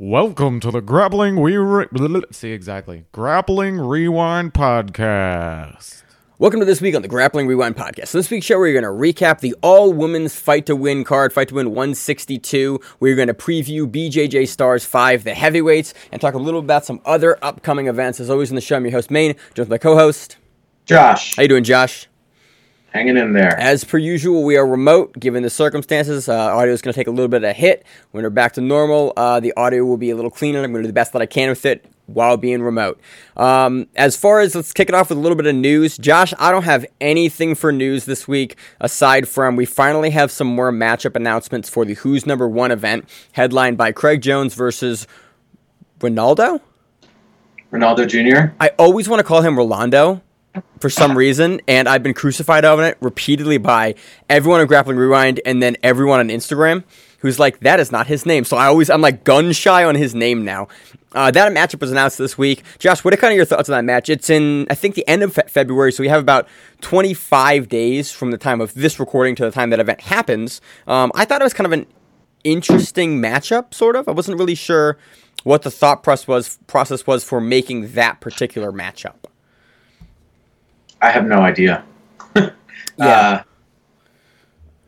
Welcome to the Grappling We Re- see exactly Grappling Rewind podcast. Welcome to this week on the Grappling Rewind podcast. So this week's show, we're going to recap the all women's fight to win card, fight to win 162. We're going to preview BJJ Stars 5, the heavyweights, and talk a little about some other upcoming events. As always, in the show, I'm your host, Maine, joined by my co host, Josh. How you doing, Josh? Hanging in there. As per usual, we are remote given the circumstances. Uh, audio is going to take a little bit of a hit. When we're back to normal, uh, the audio will be a little cleaner. I'm going to do the best that I can with it while being remote. Um, as far as let's kick it off with a little bit of news, Josh, I don't have anything for news this week aside from we finally have some more matchup announcements for the Who's Number One event, headlined by Craig Jones versus Ronaldo. Ronaldo Jr. I always want to call him Rolando for some reason, and I've been crucified on it repeatedly by everyone on Grappling Rewind and then everyone on Instagram who's like, that is not his name. So I always, I'm like gun shy on his name now. Uh, that matchup was announced this week. Josh, what are kind of your thoughts on that match? It's in, I think, the end of fe- February, so we have about 25 days from the time of this recording to the time that event happens. Um, I thought it was kind of an interesting matchup, sort of. I wasn't really sure what the thought process was, process was for making that particular matchup. I have no idea. Yeah. Uh,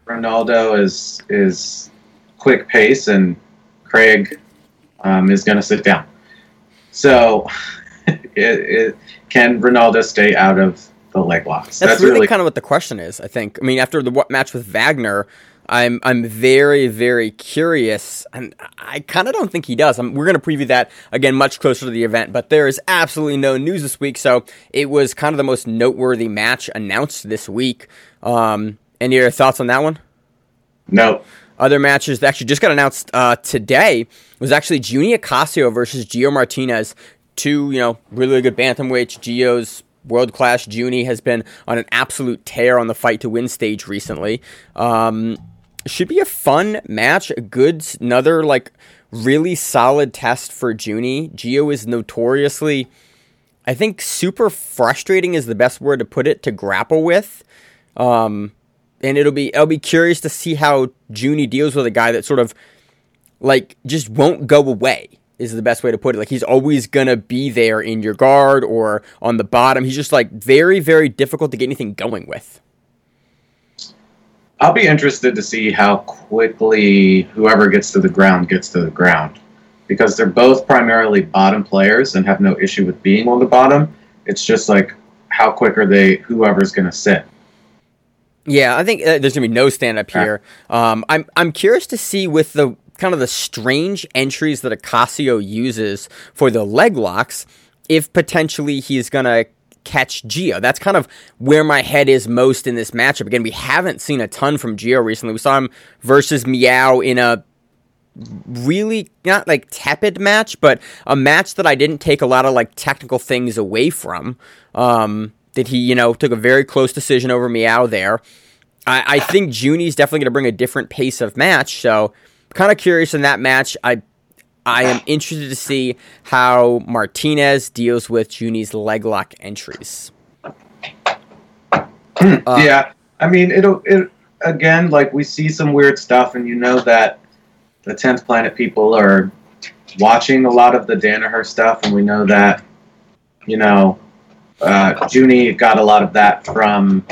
Ronaldo is is quick pace, and Craig um, is going to sit down. So, it, it, can Ronaldo stay out of the leg locks? That's, really, kind of what the question is. I think. I mean, after the match with Wagner, I'm I'm very very curious, and I kind of don't think he does. I'm, we're going to preview that again much closer to the event, but there is absolutely no news this week, so it was kind of the most noteworthy match announced this week. Um, any other thoughts on that one? no. Other matches that actually just got announced uh, today was actually Junny Ocasio versus Geo Martinez. Two, you know, really good bantamweights. Geo's world class. Junny has been on an absolute tear on the fight to win stage recently. Um, should be a fun match. A good, another like really solid test for Junny. Geo is notoriously, I think, super frustrating is the best word to put it to grapple with. Um, and it'll be I'll be curious to see how Junny deals with a guy that sort of like just won't go away is the best way to put it. Like he's always gonna be there in your guard or on the bottom. He's just like very very difficult to get anything going with. I'll be interested to see how quickly whoever gets to the ground gets to the ground. Because they're both primarily bottom players and have no issue with being on the bottom. It's just like how quick are they whoever's gonna sit. Yeah, I think uh, there's gonna be no stand up here. Um, I'm I'm curious to see with the kind of the strange entries that Ocasio uses for the leg locks, if potentially he's gonna catch Geo. That's kind of where my head is most in this matchup. Again, we haven't seen a ton from Geo recently. We saw him versus Meow in a really not like tepid match, but a match that I didn't take a lot of like technical things away from. Um, that he, you know, took a very close decision over Meow there. I, I think Junny's definitely going to bring a different pace of match. So, kind of curious in that match. I I am interested to see how Martinez deals with Junny's leg lock entries. Uh, yeah, I mean, it'll it again. Like we see some weird stuff, and you know that the tenth planet people are watching a lot of the Danaher stuff, and we know that you know uh, Junny got a lot of that from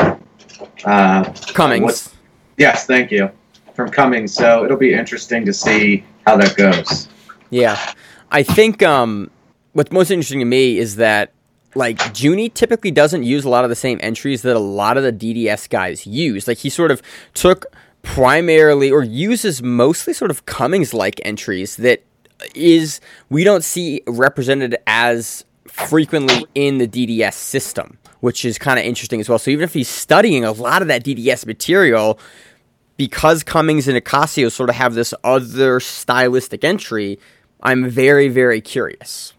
uh, Cummings. yes, thank you, from Cummings. So it'll be interesting to see how that goes. Yeah. I think um, what's most interesting to me is that like Junny typically doesn't use a lot of the same entries that a lot of the DDS guys use. Like he sort of took primarily or uses mostly sort of Cummings like entries that is we don't see represented as frequently in the DDS system, which is kind of interesting as well. So even if he's studying a lot of that DDS material, because Cummings and Ocasio sort of have this other stylistic entry, I'm very, very curious.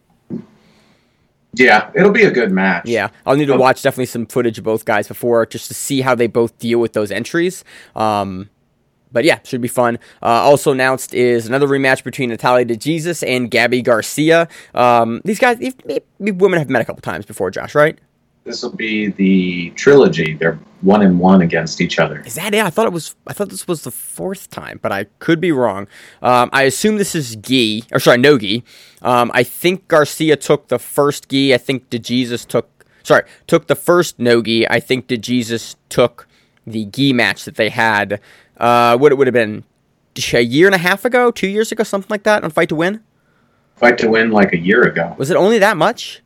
Yeah, it'll be a good match. Yeah, I'll need to watch definitely some footage of both guys before just to see how they both deal with those entries. Um, but yeah, should be fun. Uh, also announced is another rematch between Natalia DeJesus and Gabby Garcia. Um, these guys, these, these women have met a couple times before, Josh, right? This will be the trilogy. They're one and one against each other. Is that it? I thought it was. I thought this was the fourth time, but I could be wrong. Um, I assume this is gi, or sorry, no gi. Um, I think Garcia took the first gi. I think DeJesus took. Sorry, took the first no gi. I think DeJesus took the gi match that they had. Uh, what it would have been a year and a half ago, two years ago, something like that on Fight to Win. Fight to Win like a year ago. Was it only that much?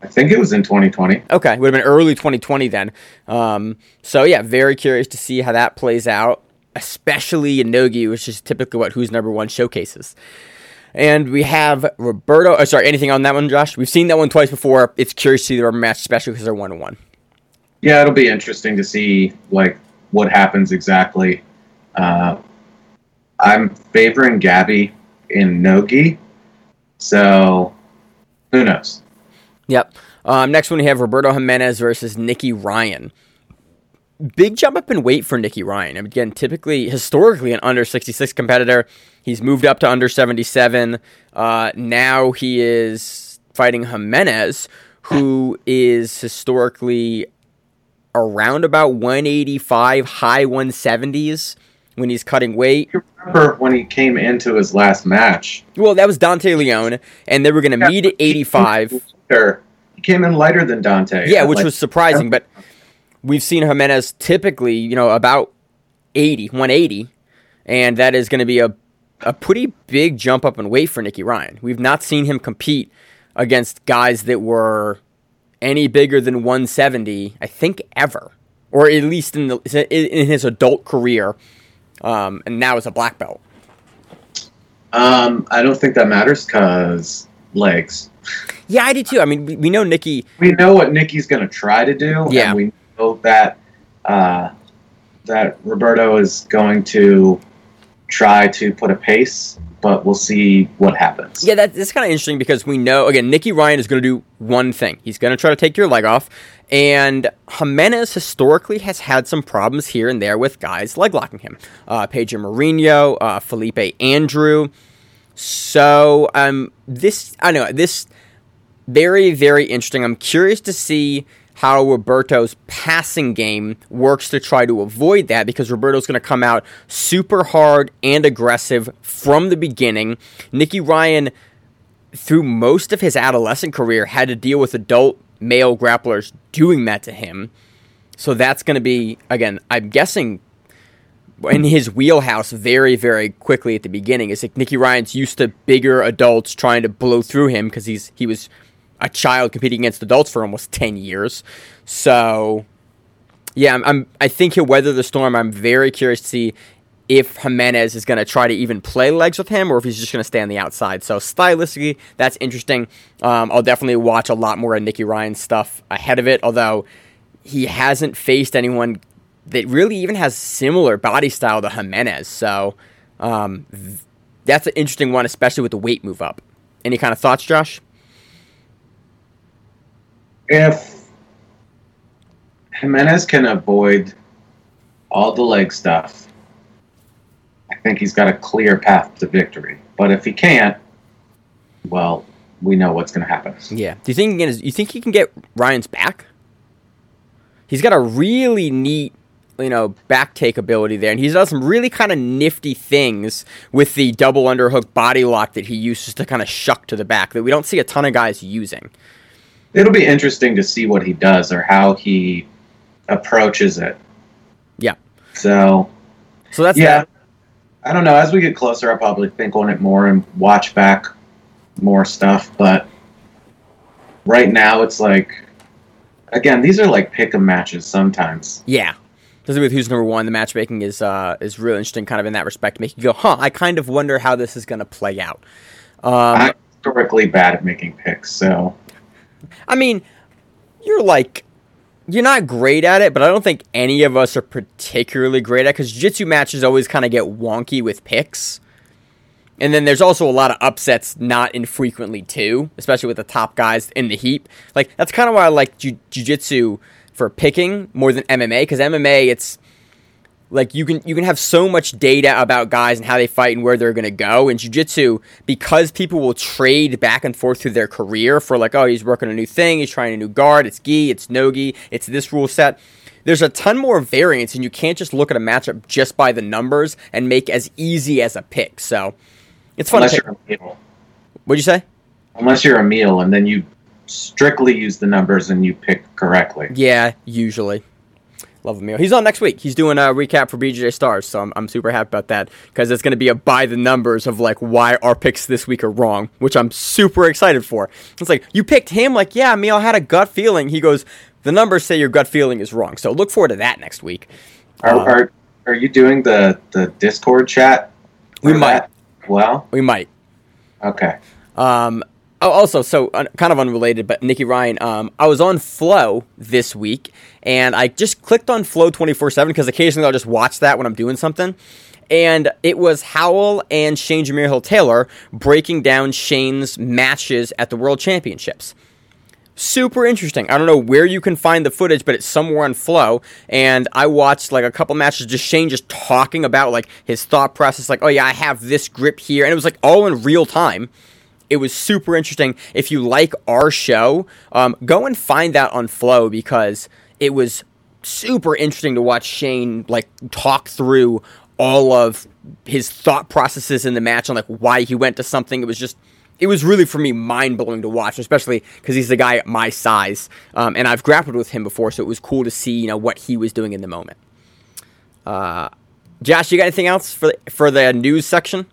I think it was in 2020. Okay, it would have been early 2020 then. Um, so yeah, very curious to see how that plays out, especially in Nogi, which is typically what Who's Number One showcases. And we have Roberto. Oh, sorry, anything on that one, Josh? We've seen that one twice before. It's curious to see the rubber match, especially because they're one to one. Yeah, it'll be interesting to see like what happens exactly. Uh, I'm favoring Gabby in Nogi, so who knows? Yep. Um, next one, we have Roberto Jimenez versus Nicky Ryan. Big jump up in weight for Nicky Ryan. Again, typically, historically, an under 66 competitor. He's moved up to under 77. Uh, now he is fighting Jimenez, who is historically around about 185, high 170s when he's cutting weight. You remember when he came into his last match? Well, that was Dante Leone, and they were going to Yeah, meet at 85. Sure. He came in lighter than Dante. Yeah, which like, was surprising, but we've seen Jimenez typically, you know, about 80, 180, and that is going to be a, a pretty big jump up in weight for Nicky Ryan. We've not seen him compete against guys that were any bigger than 170, I think, ever, or at least in the in his adult career, um, and now as a black belt. Um, I don't think that matters because legs. Yeah, I do too. I mean, we, we know Nikki. We know what Nikki's going to try to do. Yeah. And we know that uh, that Roberto is going to try to put a pace, but we'll see what happens. Yeah, that, that's kind of interesting because we know again, Nikki Ryan is going to do one thing. He's going to try to take your leg off, and Jimenez historically has had some problems here and there with guys leg locking him. Uh, Pedro Marinho, uh, Felipe Andrew. So um, this I know this very very interesting. I'm curious to see how Roberto's passing game works to try to avoid that because Roberto's going to come out super hard and aggressive from the beginning. Nicky Ryan, through most of his adolescent career, had to deal with adult male grapplers doing that to him. So that's going to be, again, I'm guessing in his wheelhouse very, very quickly at the beginning. It's like Nicky Ryan's used to bigger adults trying to blow through him because he's he was a child competing against adults for almost ten years. So, yeah, I'm, I'm I think he'll weather the storm. I'm very curious to see if Jimenez is going to try to even play legs with him or if he's just going to stay on the outside. So stylistically, that's interesting. Um, I'll definitely watch a lot more of Nicky Ryan's stuff ahead of it. Although he hasn't faced anyone that really even has similar body style to Jimenez. So um, that's an interesting one, especially with the weight move up. Any kind of thoughts, Josh? If Jimenez can avoid all the leg stuff, I think he's got a clear path to victory. But if he can't, well, we know what's going to happen. Yeah. Do you think? You think he can get Ryan's back? He's got a really neat, you know, back take ability there, and he's done some really kind of nifty things with the double underhook body lock that he uses to kind of shuck to the back that we don't see a ton of guys using. It'll be interesting to see what he does or how he approaches it. Yeah. So, So that's yeah, that. I don't know. As we get closer, I'll probably think on it more and watch back more stuff. But right now, it's like, again, these are like pick 'em matches sometimes. Yeah. Doesn't with who's number one. The matchmaking is uh, is really interesting, kind of in that respect, make you go, huh? I kind of wonder how this is going to play out. Um, I'm historically bad at making picks, so I mean, you're like, you're not great at it, but I don't think any of us are particularly great at it because jiu-jitsu matches always kind of get wonky with picks. And then there's also a lot of upsets not infrequently too, especially with the top guys in the heap. Like that's kind of why I like jiu- jiu-jitsu for picking more than MMA because MMA it's like you can you can have so much data about guys and how they fight and where they're going to go in jiu-jitsu because people will trade back and forth through their career for like oh he's working a new thing he's trying a new guard it's gi it's no gi it's this rule set. There's a ton more variance and you can't just look at a matchup just by the numbers and make as easy as a pick so it's fun Unless to you're a meal. what'd you say? Unless you're a meal, and then you strictly use the numbers and you pick correctly. Yeah, usually. Love Emil. He's on next week. He's doing a recap for BJJ Stars, so I'm, I'm super happy about that because it's going to be a by the numbers of like why our picks this week are wrong, which I'm super excited for. It's like you picked him, like yeah, Emil had a gut feeling. He goes, the numbers say your gut feeling is wrong, so look forward to that next week. Are, Um, are are you doing the the Discord chat? We might. Well, We might. okay. Um, oh, also, so uh, kind of unrelated, but Nikki Ryan, um, I was on Flow this week, and I just clicked on Flow 24 7 because occasionally I'll just watch that when I'm doing something. And it was Howell and Shane Jameer Hill Taylor breaking down Shane's matches at the World Championships. Super interesting. I don't know where you can find the footage, but it's somewhere on Flow. And I watched like a couple matches, just Shane just talking about like his thought process, like, oh yeah, I have this grip here, and it was like all in real time. It was super interesting. If you like our show, um, go and find that on Flow because it was super interesting to watch Shane like talk through all of his thought processes in the match and like why he went to something. It was just, it was really for me mind blowing to watch, especially because he's the guy my size, um, and I've grappled with him before, so it was cool to see you know what he was doing in the moment. Uh, Josh, you got anything else for for the news section?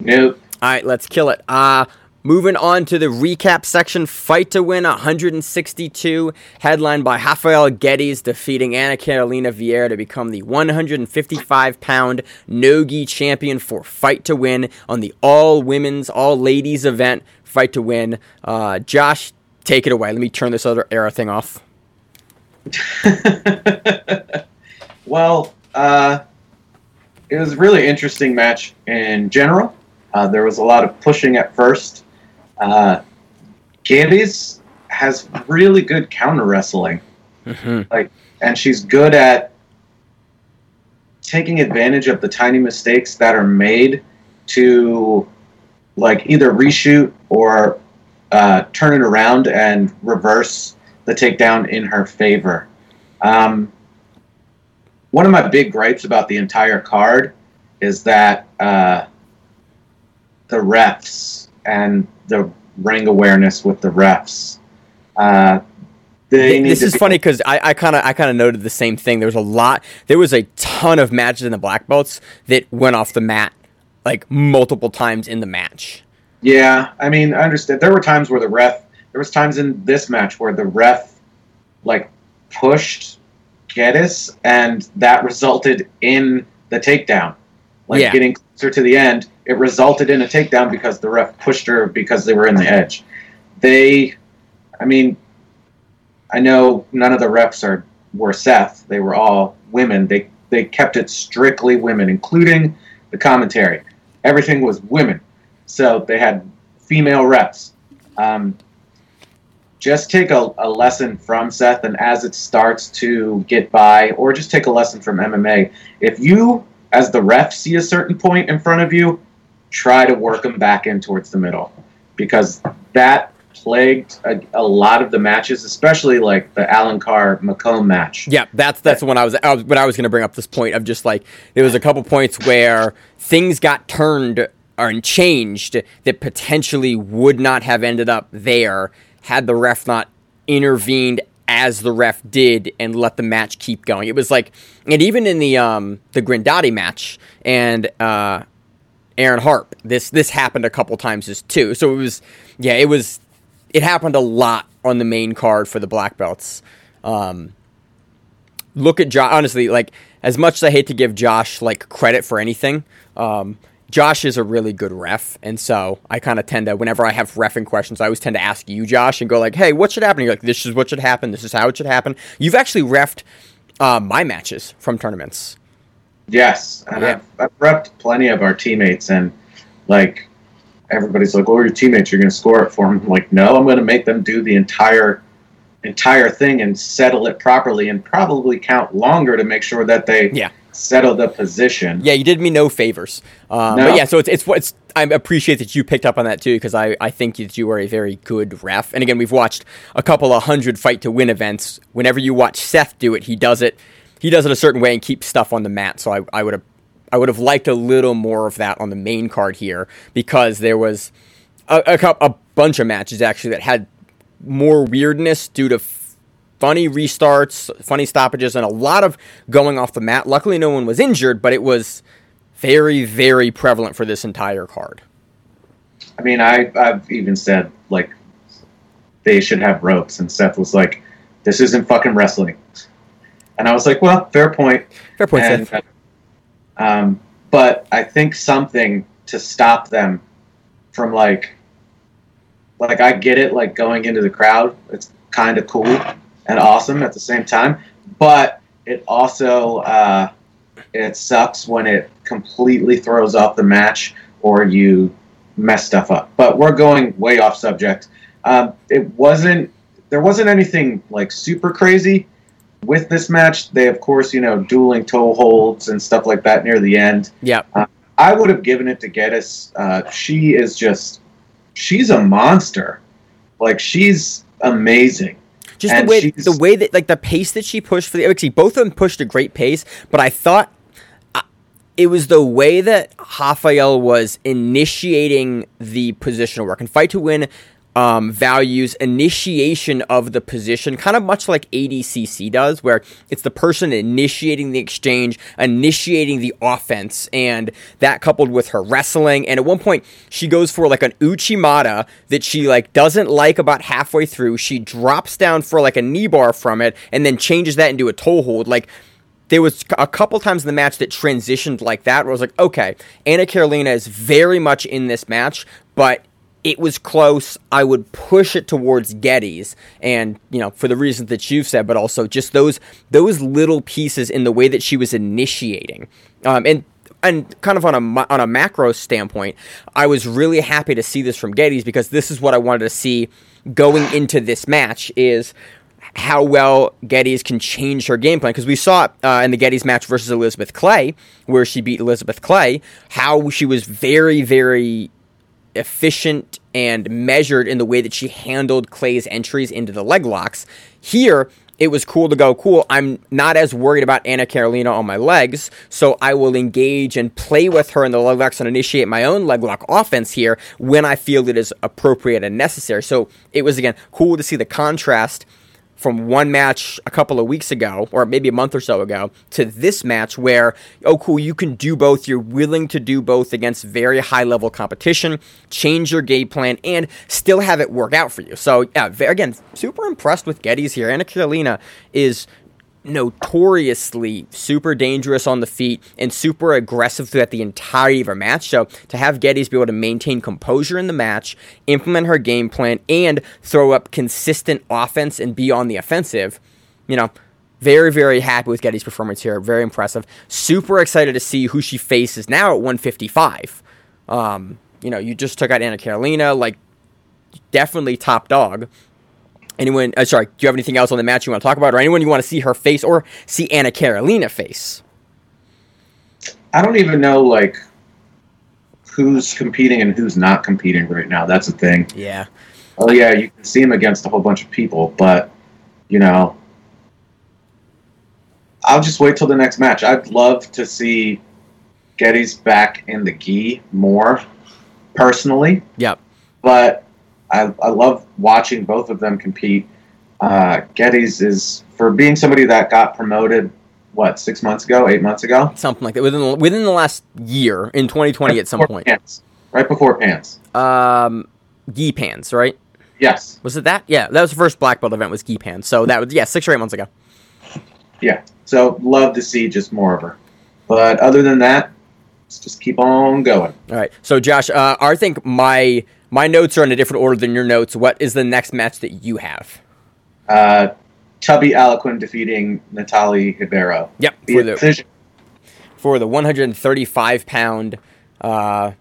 Nope. All right, let's kill it. Uh, moving on to the recap section. Fight to win 162, headlined by Rafael Guedes defeating Ana Carolina Vieira to become the 155 pound Nogi champion for Fight to Win on the all women's, all ladies event. Fight to Win. Uh, Josh, take it away. Let me turn this other era thing off. well, uh, it was a really interesting match in general. Uh, there was a lot of pushing at first. Uh, has really good counter wrestling, Mhm. like, and she's good at taking advantage of the tiny mistakes that are made to, like, either reshoot or uh, turn it around and reverse the takedown in her favor. Um, one of my big gripes about the entire card is that uh, the refs and the ring awareness with the refs. Uh, this is be- funny because I, kind of I kind of noted the same thing. There was a lot. There was a ton of matches in the black belts that went off the mat like multiple times in the match. Yeah, I mean, I understand. There were times where the ref. There was times in this match where the ref, like, pushed Guedes, and that resulted in the takedown. Like Yeah. getting closer to the end, it resulted in a takedown because the ref pushed her because they were in the edge. They, I mean, I know none of the refs are were Seth. They were all women. They they kept it strictly women, including the commentary. Everything was women. So they had female reps. Um, just take a, a lesson from Seth, and as it starts to get by, or just take a lesson from MMA. If you, as the ref, see a certain point in front of you, try to work them back in towards the middle, because that plagued a, a lot of the matches, especially like the Alencar McComb match. Yeah, that's that's when I was, I was when I was going to bring up this point of just like there was a couple points where things got turned or changed that potentially would not have ended up there had the ref not intervened as the ref did and let the match keep going. It was like, and even in the um the Grindotti match and uh Erin Harpe, this this happened a couple times as too. So it was, yeah, it was, it happened a lot on the main card for the black belts. Um, look at Josh. Honestly, like as much as I hate to give Josh like credit for anything, um, Josh is a really good ref, and so I kind of tend to whenever I have refing questions, I always tend to ask you, Josh, and go like, "Hey, what should happen?" You're like, "This is what should happen. This is how it should happen." You've actually refed uh, my matches from tournaments. Yes, and Yeah. I've, I've repped plenty of our teammates, and like everybody's like, "Oh, your teammates, you're going to score it for them." I'm like, no, I'm going to make them do the entire entire thing and settle it properly, and probably count longer to make sure that they Yeah. settle the position. Yeah, you did me no favors. Um, No. But yeah, so it's it's what's I appreciate that you picked up on that too because I, I think that you are a very good ref. And again, we've watched a couple of hundred fight to win events. Whenever you watch Seth do it, he does it he does it a certain way and keeps stuff on the mat. So I, I would have I would have liked a little more of that on the main card here because there was a, a, a bunch of matches actually that had more weirdness due to funny restarts, funny stoppages, and a lot of going off the mat. Luckily, no one was injured, but it was very, very prevalent for this entire card. I mean, I I've even said like they should have ropes, and Seth was like, "This isn't fucking wrestling," and I was like, "Well, fair point." Fair point, And, Seth. um, but I think something to stop them from like, like I get it, like going into the crowd, it's kind of cool and awesome at the same time, but it also uh, it sucks when it completely throws off the match or you mess stuff up. But we're going way off subject. Um, it wasn't there wasn't anything like super crazy with this match. They of course you know dueling toe holds and stuff like that near the end. Yeah. I would have given it to Guedes. Uh, she is just she's a monster. Like she's amazing. Just And the way the way that like the pace that she pushed for the actually both of them pushed a great pace, but I thought uh, it was the way that Rafael was initiating the positional work and fight to win um, values initiation of the position, kind of much like ADCC does, where it's the person initiating the exchange, initiating the offense, and that coupled with her wrestling. And at one point, she goes for like an Uchimata that she like doesn't like about halfway through. She drops down for like a knee bar from it, and then changes that into a toe hold. Like there was a couple times in the match that transitioned like that where I was like, okay, Ana Carolina is very much in this match, but it was close. I would push it towards Guedes, and you know, for the reasons that you've said, but also just those those little pieces in the way that she was initiating, um, and and kind of on a on a macro standpoint, I was really happy to see this from Guedes because this is what I wanted to see going into this match is how well Guedes can change her game plan. Because we saw uh, in the Guedes match versus Elizabeth Clay, where she beat Elizabeth Clay, how she was very, very efficient and measured in the way that she handled Clay's entries into the leg locks. Here, it was cool to go, cool, I'm not as worried about Ana Carolina on my legs, so I will engage and play with her in the leg locks and initiate my own leg lock offense here when I feel it is appropriate and necessary. So it was, again, cool to see the contrast from one match a couple of weeks ago, or maybe a month or so ago, to this match where, oh, cool, you can do both. You're willing to do both against very high level competition, change your game plan, and still have it work out for you. So, yeah, again, super impressed with Guedes here. Ana Carolina is notoriously super dangerous on the feet and super aggressive throughout the entirety of her match. So to have Guedes be able to maintain composure in the match, implement her game plan, and throw up consistent offense and be on the offensive, you know, very, very happy with Guedes' performance here. Very impressive. Super excited to see who she faces now at 155. Um, you know, you just took out Ana Carolina, like definitely top dog. Anyone? Uh, sorry. Do you have anything else on the match you want to talk about, or anyone you want to see her face or see Ana Carolina face? I don't even know like who's competing and who's not competing right now. That's the thing. Yeah. Oh yeah, you can see him against a whole bunch of people, but you know, I'll just wait till the next match. I'd love to see Guedes back in the gi more, personally, Yep. but I, I love watching both of them compete. Uh, Guedes is for being somebody that got promoted. What six months ago, eight months ago? Something like that within the, within the last year in 2020 at some point. Pants. Right before pants. Um, Gi Pans, right? Yes. Was it that? Yeah, that was the first black belt event was Gi Pans. So that was yeah six or eight months ago. Yeah. So love to see just more of her. But other than that, let's just keep on going. All right. So Josh, uh, I think my my notes are in a different order than your notes. What is the next match that you have? Uh, Tubby Alequin defeating Natalie Ibero. Yep. The For the decision, for the 135 pound uh,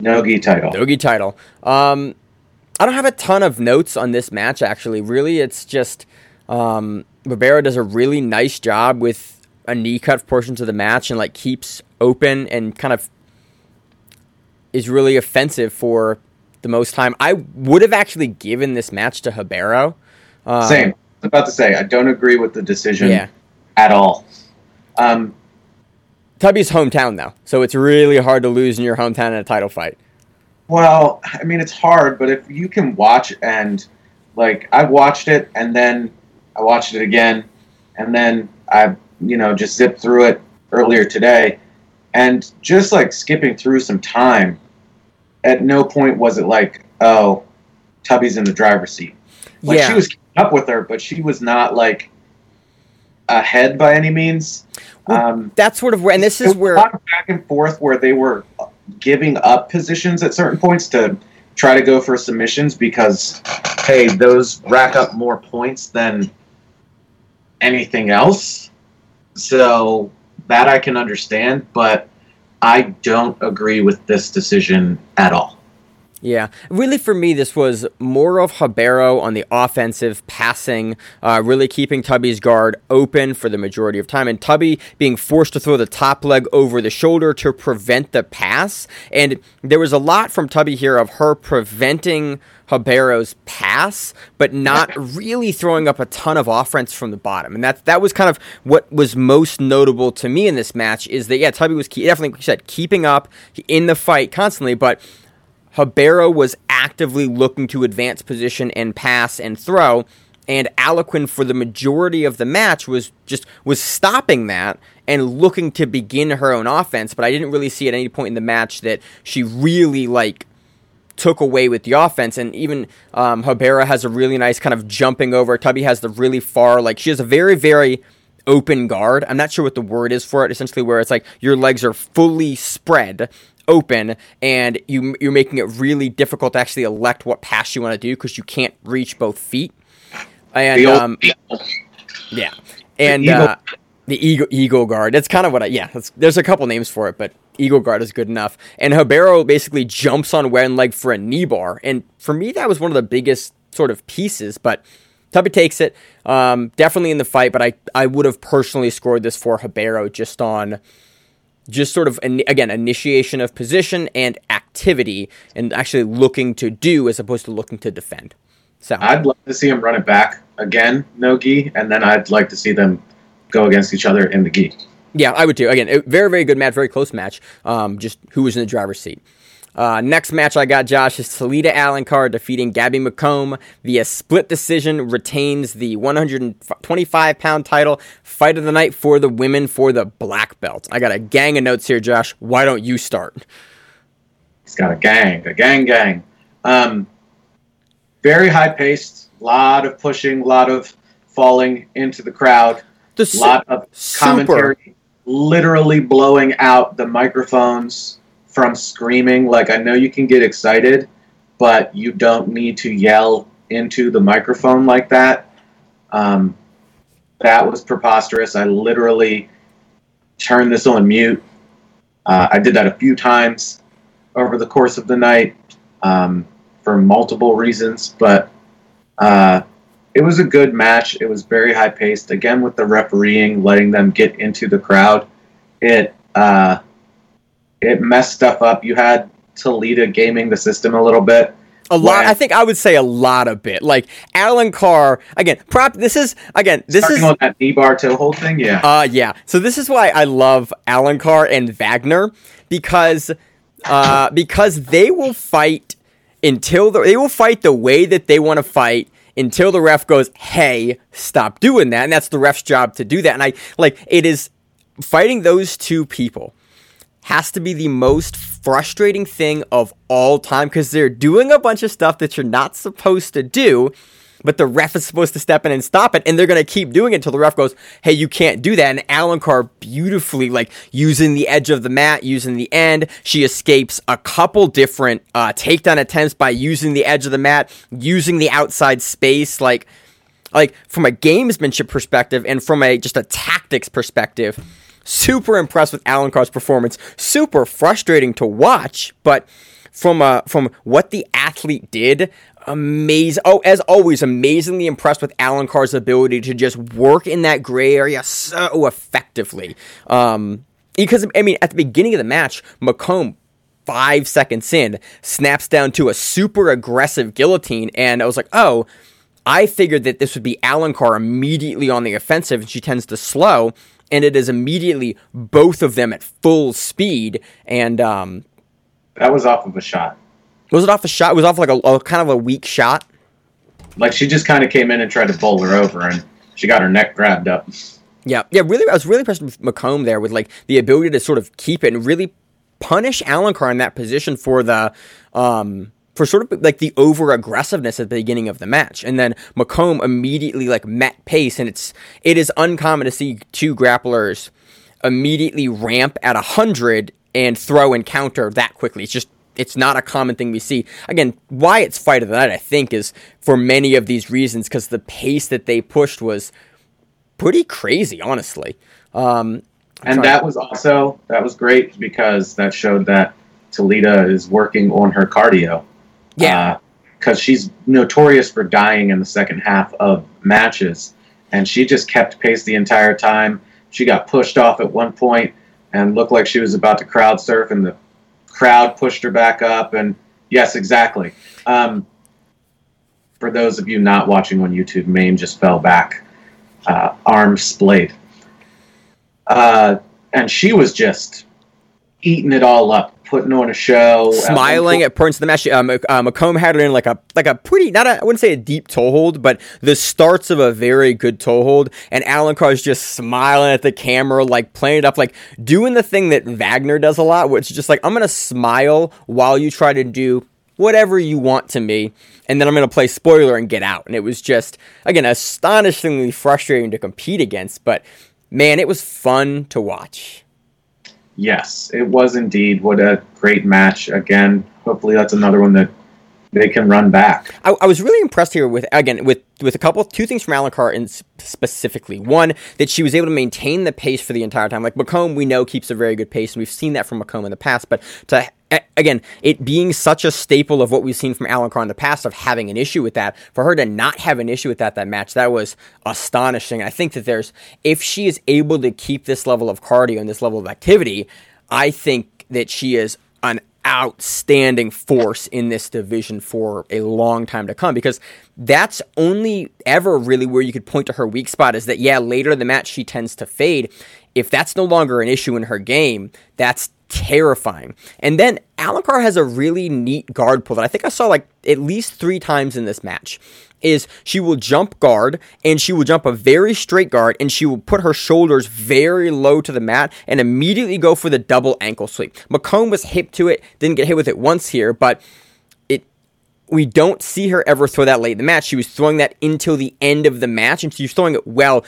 no-gi title. Dogi title. Um, I don't have a ton of notes on this match. Actually, really, it's just um, Rivera does a really nice job with a knee cut portions of the match and like keeps open and kind of is really offensive for the most time. I would have actually given this match to Hirbero. Um, Same. I was about to say I don't agree with the decision Yeah. at all. Um, Tubby's hometown though, so it's really hard to lose in your hometown in a title fight. Well, I mean, it's hard, but if you can watch and like I watched it and then I watched it again and then I, you know, just zipped through it earlier today and just like skipping through some time, at no point was it like, oh, Tubby's in the driver's seat. Like Yeah. she was keeping up with her, but she was not like ahead by any means. Um, That's sort of where, and this is where a lot of back and forth where they were giving up positions at certain points to try to go for submissions because hey, those rack up more points than anything else. So that I can understand, but I don't agree with this decision at all. Yeah, really for me, this was more of Habero on the offensive passing, uh, really keeping Tubby's guard open for the majority of time, and Tubby being forced to throw the top leg over the shoulder to prevent the pass. And there was a lot from Tubby here of her preventing Habero's pass, but not really throwing up a ton of offense from the bottom. And that that was kind of what was most notable to me in this match is that yeah, Tubby was key, definitely like you said keeping up in the fight constantly, but Habero was actively looking to advance position and pass and throw, and Alequin for the majority of the match was just was stopping that and looking to begin her own offense. But I didn't really see at any point in the match that she really like took away with the offense. And even um, Habera has a really nice kind of jumping over. Tubby has the really far like she has a very very open guard. I'm not sure what the word is for it. Essentially, where it's like your legs are fully spread open and you you're making it really difficult to actually elect what pass you want to do because you can't reach both feet. And The um, yeah, and eagle- uh, the eagle eagle guard. That's kind of what I yeah. That's, there's a couple names for it, but eagle guard is good enough. And Habero basically jumps on one leg for a knee bar, and for me that was one of the biggest sort of pieces. But Tubby takes it, um, definitely in the fight. But I I would have personally scored this for Habero just on just sort of again initiation of position and activity, and actually looking to do as opposed to looking to defend. So I'd love to see him run it back again, no gi, and then I'd like to see them go against each other in the gi. Yeah, I would too. Again, very, very good match, very close match. Um, just who was in the driver's seat. Uh, next match I got, Josh, is Talita Alencar defeating Gabby McComb via split decision, retains the 125 pound title, fight of the night for the women for the black belt. I got a gang of notes here, Josh. Why don't you start? He's got a gang, a gang, gang. Um, very high paced, a lot of pushing, a lot of falling into the crowd, The su- lot of super. commentary, literally blowing out the microphones from screaming. Like I know you can get excited, but you don't need to yell into the microphone like that. Um, that was preposterous. I literally turned this on mute. Uh, I did that a few times over the course of the night um, for multiple reasons, but uh, it was a good match. It was very high paced. Again, with the refereeing, letting them get into the crowd, it uh, it messed stuff up. You had Toledo gaming the system a little bit. A lot. When- I think I would say a lot of bit. Like Alencar. Again, prop. This is again. This is on that knee bar toe hold thing, yeah. Uh yeah. So this is why I love Alencar and Wagner because uh because they will fight until the, they will fight the way that they want to fight until the ref goes, "Hey, stop doing that." And that's the ref's job to do that. And I like it is fighting those two people has to be the most frustrating thing of all time because they're doing a bunch of stuff that you're not supposed to do, but the ref is supposed to step in and stop it, and they're gonna keep doing it until the ref goes, "Hey, you can't do that." And Alencar beautifully, like using the edge of the mat, using the end, she escapes a couple different uh, takedown attempts by using the edge of the mat, using the outside space, like like from a gamesmanship perspective and from a just a tactics perspective, super impressed with Alencar's performance. Super frustrating to watch, but from uh, from what the athlete did, amazing. Oh, as always, amazingly impressed with Alencar's ability to just work in that gray area so effectively. Um, because I mean, at the beginning of the match, McComb five seconds in, snaps down to a super aggressive guillotine, and I was like, oh, I figured that this would be Alencar immediately on the offensive, and she tends to slow, and it is immediately both of them at full speed, and um, That was off of a shot. was it off a shot? It was off like a, a kind of a weak shot. Like she just kind of came in and tried to bowl her over, and she got her neck grabbed up. Yeah, yeah, really. I was really impressed with McComb there with like the ability to sort of keep it and really punish Alencar in that position for the um for sort of like the over aggressiveness at the beginning of the match, and then McComb immediately like met pace, and it's it is uncommon to see two grapplers immediately ramp at a hundred and throw and counter that quickly. It's just it's not a common thing we see. Again, why it's fight of the night, I think, is for many of these reasons because the pace that they pushed was pretty crazy, honestly. Um, And that was also that was great because that showed that Talita is working on her cardio. Yeah, because she's notorious for dying in the second half of matches, and she just kept pace the entire time. She got pushed off at one point and looked like she was about to crowd surf, and the crowd pushed her back up. And yes, exactly. Um, for those of you not watching on YouTube, Mame just fell back, uh, arm splayed, uh, and she was just eating it all up, putting on a show, smiling point- at points of the match. Um, uh, McComb had her in like a like a pretty not a, I wouldn't say a deep toe hold, but the starts of a very good toe hold. And Alencar's just smiling at the camera, like playing it up, like doing the thing that Wagner does a lot, which is just like I'm gonna smile while you try to do whatever you want to me, and then I'm gonna play spoiler and get out. And it was just again astonishingly frustrating to compete against, but man, it was fun to watch. Yes, it was indeed. What a great match. Again, hopefully that's another one that they can run back. I, I was really impressed here with again with with a couple two things from Alencar in s- specifically. One that she was able to maintain the pace for the entire time. Like McComb, we know keeps a very good pace, and we've seen that from McComb in the past. But to again, it being such a staple of what we've seen from Alan Alencar in the past of having an issue with that, for her to not have an issue with that that match, that was astonishing. I think that there's if she is able to keep this level of cardio and this level of activity, I think that she is an outstanding force in this division for a long time to come because that's only ever really where you could point to her weak spot is that yeah later in the match she tends to fade if that's no longer an issue in her game that's terrifying and then Alencar has a really neat guard pull that I think I saw like at least three times in this match is she will jump guard and she will jump a very straight guard and she will put her shoulders very low to the mat and immediately go for the double ankle sweep. McComb was hip to it, didn't get hit with it once here, but it we don't see her ever throw that late in the match. She was throwing that until the end of the match and she's throwing it well.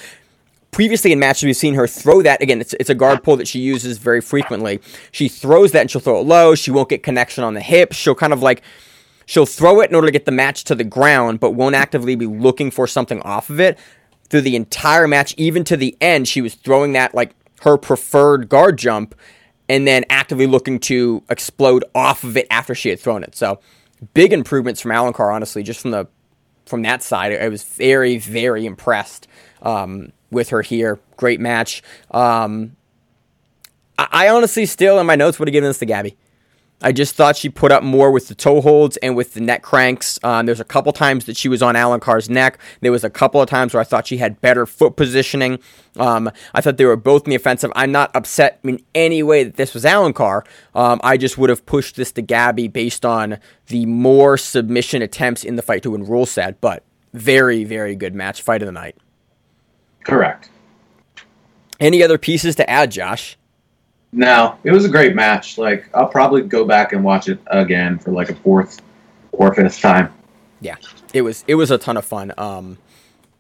Previously in matches, we've seen her throw that. Again, it's, it's a guard pull that she uses very frequently. She throws that and she'll throw it low. She won't get connection on the hip. She'll kind of like she'll throw it in order to get the match to the ground, but won't actively be looking for something off of it. Through the entire match, even to the end, she was throwing that like her preferred guard jump and then actively looking to explode off of it after she had thrown it. So big improvements from Alencar honestly, just from the from that side. I was very, very impressed um, with her here. Great match. Um, I, I honestly still in my notes would have given this to Gabby. I just thought she put up more with the toe holds and with the neck cranks. Um, there's a couple times that she was on Alencar's neck. There was a couple of times where I thought she had better foot positioning. Um, I thought they were both in the offensive. I'm not upset in any way that this was Alencar. Um, I just would have pushed this to Gabby based on the more submission attempts in the fight to win rule set. But very, very good match. Fight of the night. Correct. Any other pieces to add, Josh? No, it was a great match. Like I'll probably go back and watch it again for like a fourth or fifth time. yeah, it was it was a ton of fun. Um,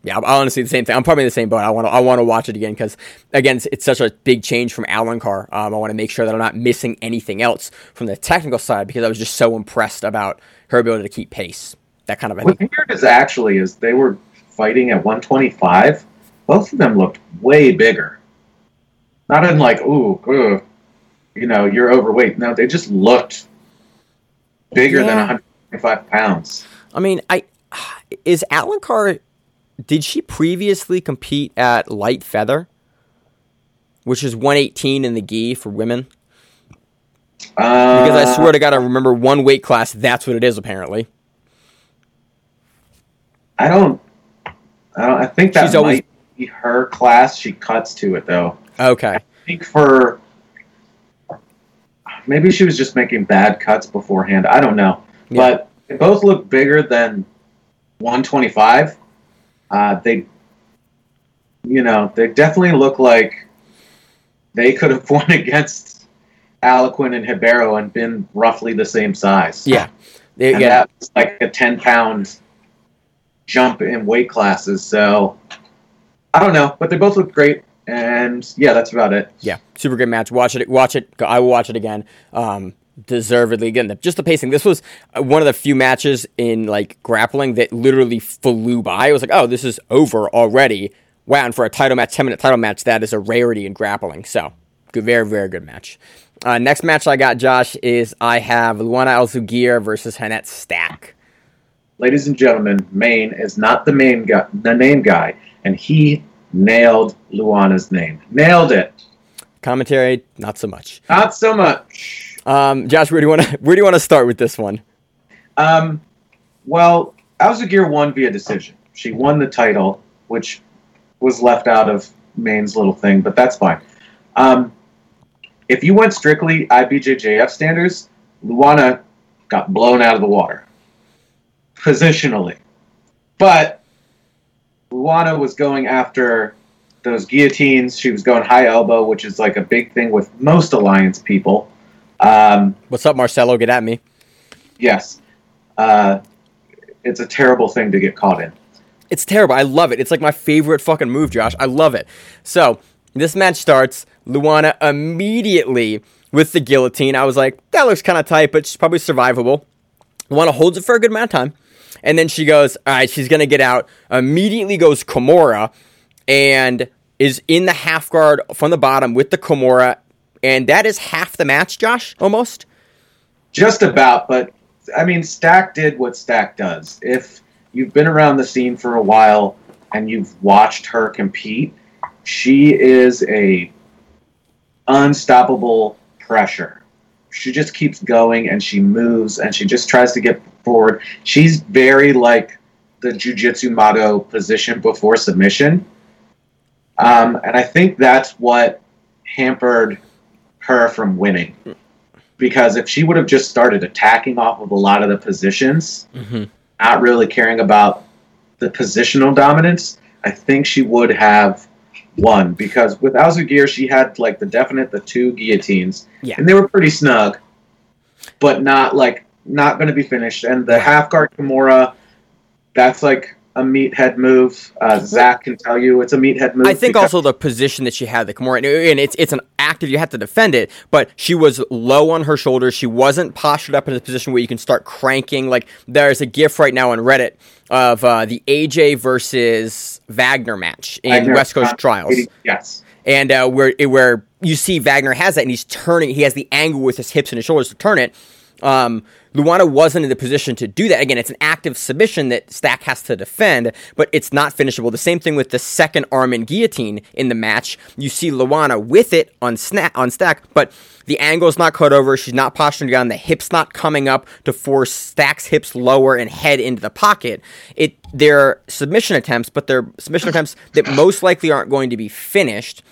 yeah, I honestly the same thing. I'm probably in the same boat. I want to I want to watch it again because again, it's, it's such a big change from Alencar. Um, I want to make sure that I'm not missing anything else from the technical side because I was just so impressed about her ability to keep pace. That kind of I What's think, weird is actually is they were fighting at 125. Both of them looked way bigger. Not in like, ooh, ooh, you know, you're overweight. No, they just looked bigger than Yeah. 125 pounds. I mean, I is Alencar. Did she previously compete at light feather, which is 118 in the gi for women? Uh, Because I swear to God, I remember one weight class. That's what it is apparently. I don't. I don't. I think that She's always- her class. She cuts to it though. Okay. I think for maybe she was just making bad cuts beforehand. I don't know, Yeah. but they both look bigger than 125. Uh, they, you know, they definitely look like they could have won against Alequin and Hibero and been roughly the same size. Yeah. They- and yeah. that's like a 10 pound jump in weight classes. So I don't know, but they both look great. And yeah, that's about it. Yeah, super good match. Watch it. Watch it. I will watch it again. Um, deservedly again. the- Just the pacing. This was uh, one of the few matches in like grappling that literally flew by. I was like, oh, this is over already. Wow, and for a title match, ten minute title match, that is a rarity in grappling. So, good, very, very good match. Uh, next match I got, Josh, is I have Luana Alzuguir versus Hanette Stack. Ladies and gentlemen, Maine is not the main guy, the name guy, and he nailed Luana's name. Nailed it. Commentary, not so much. Not so much. Um, Josh, where do you want to where do you want to start with this one? Um, well, Alzuguir won via decision. She won the title, which was left out of Maine's little thing, but that's fine. Um, if you went strictly IBJJF standards, Luana got blown out of the water positionally. But Luana was going after those guillotines. She was going high elbow, which is like a big thing with most alliance people. Um, What's up, Marcelo? Get at me. yes, uh, it's a terrible thing to get caught in. It's terrible. I love it. It's like my favorite fucking move, Josh. I love it. So this match starts. Luana immediately with the guillotine. I was like, that looks kind of tight, but she's probably survivable. Luana holds it for a good amount of time. And then she goes, all right, she's going to get out. Immediately goes Kimura and is in the half guard from the bottom with the Kimura. And that is half the match, Josh, almost. Just about, but I mean, Stack did what Stack does. If you've been around the scene for a while and you've watched her compete, she is a unstoppable pressure. She just keeps going and she moves and she just tries to get forward. She's very like the jujitsu motto position before submission. Um, and I think that's what hampered her from winning because if she would have just started attacking off of a lot of the positions, Mm-hmm. not really caring about the positional dominance, I think she would have won. Because with Alzuguir, she had like the definite the two guillotines, Yeah. and they were pretty snug, but not like not going to be finished. And the half guard Kimura, that's like a meathead move. Uh, Zach can tell you it's a meathead move. I think also the position that she had the Kimura, and it's it's an active. You have to defend it, but she was low on her shoulders. She wasn't postured up in a position where you can start cranking. Like there's a GIF right now on Reddit of uh, the AJ versus Wagner match in Wagner, West Coast uh, Trials, Yes. and uh, where where you see Wagner has that, and he's turning. He has the angle with his hips and his shoulders to turn it. Um, Luana wasn't in the position to do that. Again, it's an active submission that Stack has to defend, but it's not finishable. The same thing with the second arm and guillotine in the match. You see Luana with it on snap on Stack, but the angle's not cut over. She's not posturing down. The hips not coming up to force Stack's hips lower and head into the pocket. It they're submission attempts, but they're submission attempts that most likely aren't going to be finished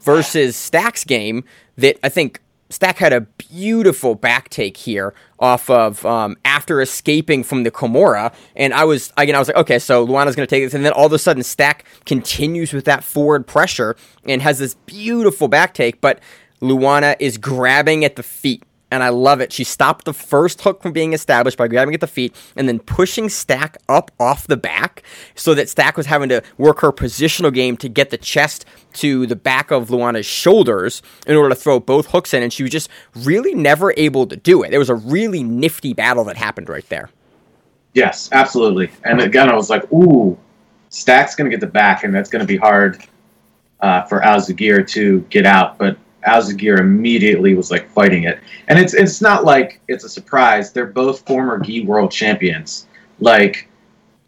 versus Stack's game that I think Stack had a beautiful back take here off of um, after escaping from the Kimura, and I was again I was like, okay, so Luana's going to take this, and then all of a sudden Stack continues with that forward pressure and has this beautiful back take, but Luana is grabbing at the feet. And I love it. She stopped the first hook from being established by grabbing at the feet and then pushing Stack up off the back so that Stack was having to work her positional game to get the chest to the back of Luana's shoulders in order to throw both hooks in. And she was just really never able to do it. There was a really nifty battle that happened right there. Yes, absolutely. And again, I was like, ooh, Stack's going to get the back, and that's going to be hard uh, for Alzuguir to get out. But Alzuguir immediately was like fighting it, and it's it's not like it's a surprise. They're both former gi world champions. Like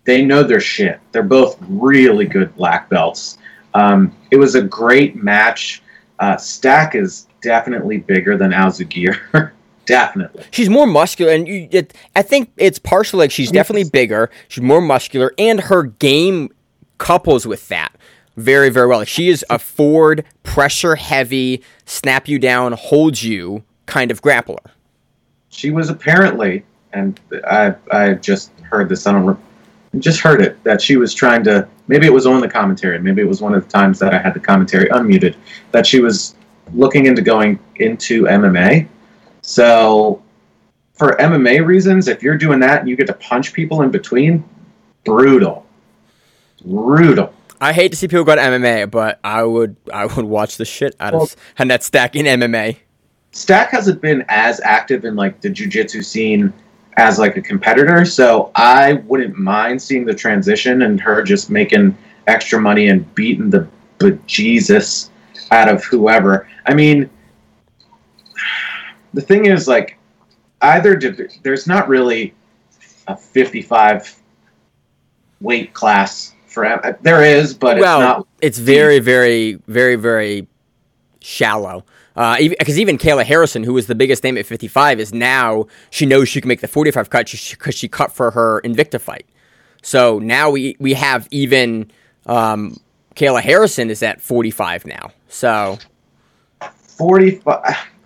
they know their shit. They're both really good black belts. Um, it was a great match. Uh, Stack is definitely bigger than Alzuguir. definitely. She's more muscular, and you, it, I think it's partially like she's definitely bigger. She's more muscular, and her game couples with that very, very well. She is a forward, pressure heavy, snap you down, hold you kind of grappler. She was apparently, and I I just heard this. I don't just heard it that she was trying to. Maybe it was on the commentary. Maybe it was one of the times that I had the commentary unmuted. That she was looking into going into MMA. So, for MMA reasons, if you're doing that and you get to punch people in between, brutal, brutal. I hate to see people go to MMA, but I would I would watch the shit out Well- of Annette Stack in MMA. Stack hasn't been as active in like the jujitsu scene as like a competitor, so I wouldn't mind seeing the transition and her just making extra money and beating the bejesus out of whoever. I mean, the thing is like either div- there's not really a 55 weight class for there is, but it's well, not. it's very, very, very, very shallow. Because even Kayla Harrison, who was the biggest name at 55, is now she knows she can make the 45 cut because she cut for her Invicta fight. So now we we have even um, Kayla Harrison is at 45 now. So, 45.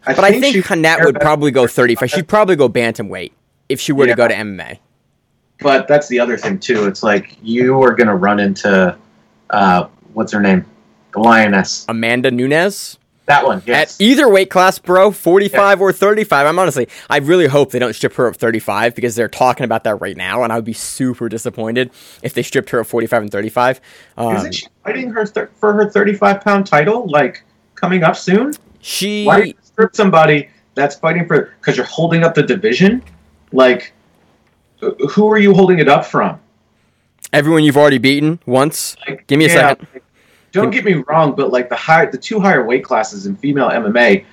I but I think Hanette would probably go 35. She'd probably go bantamweight if she were to go to MMA. But that's the other thing too. It's like you are going to run into uh, what's her name, the lioness. Amanda Nunes. That one, yes. At either weight class, bro, 45 or 35. I'm honestly, I really hope they don't strip her at 35 because they're talking about that right now, and I would be super disappointed if they stripped her at 45 and 35. Um, Isn't she fighting her th- for her 35 pound title like coming up soon? she, Why strip somebody that's fighting for because you're holding up the division? Like, who are you holding it up from? everyone you've already beaten once. Like, Give me a yeah, second. like, Don't get me wrong, but like the high, the two higher weight classes in female MMA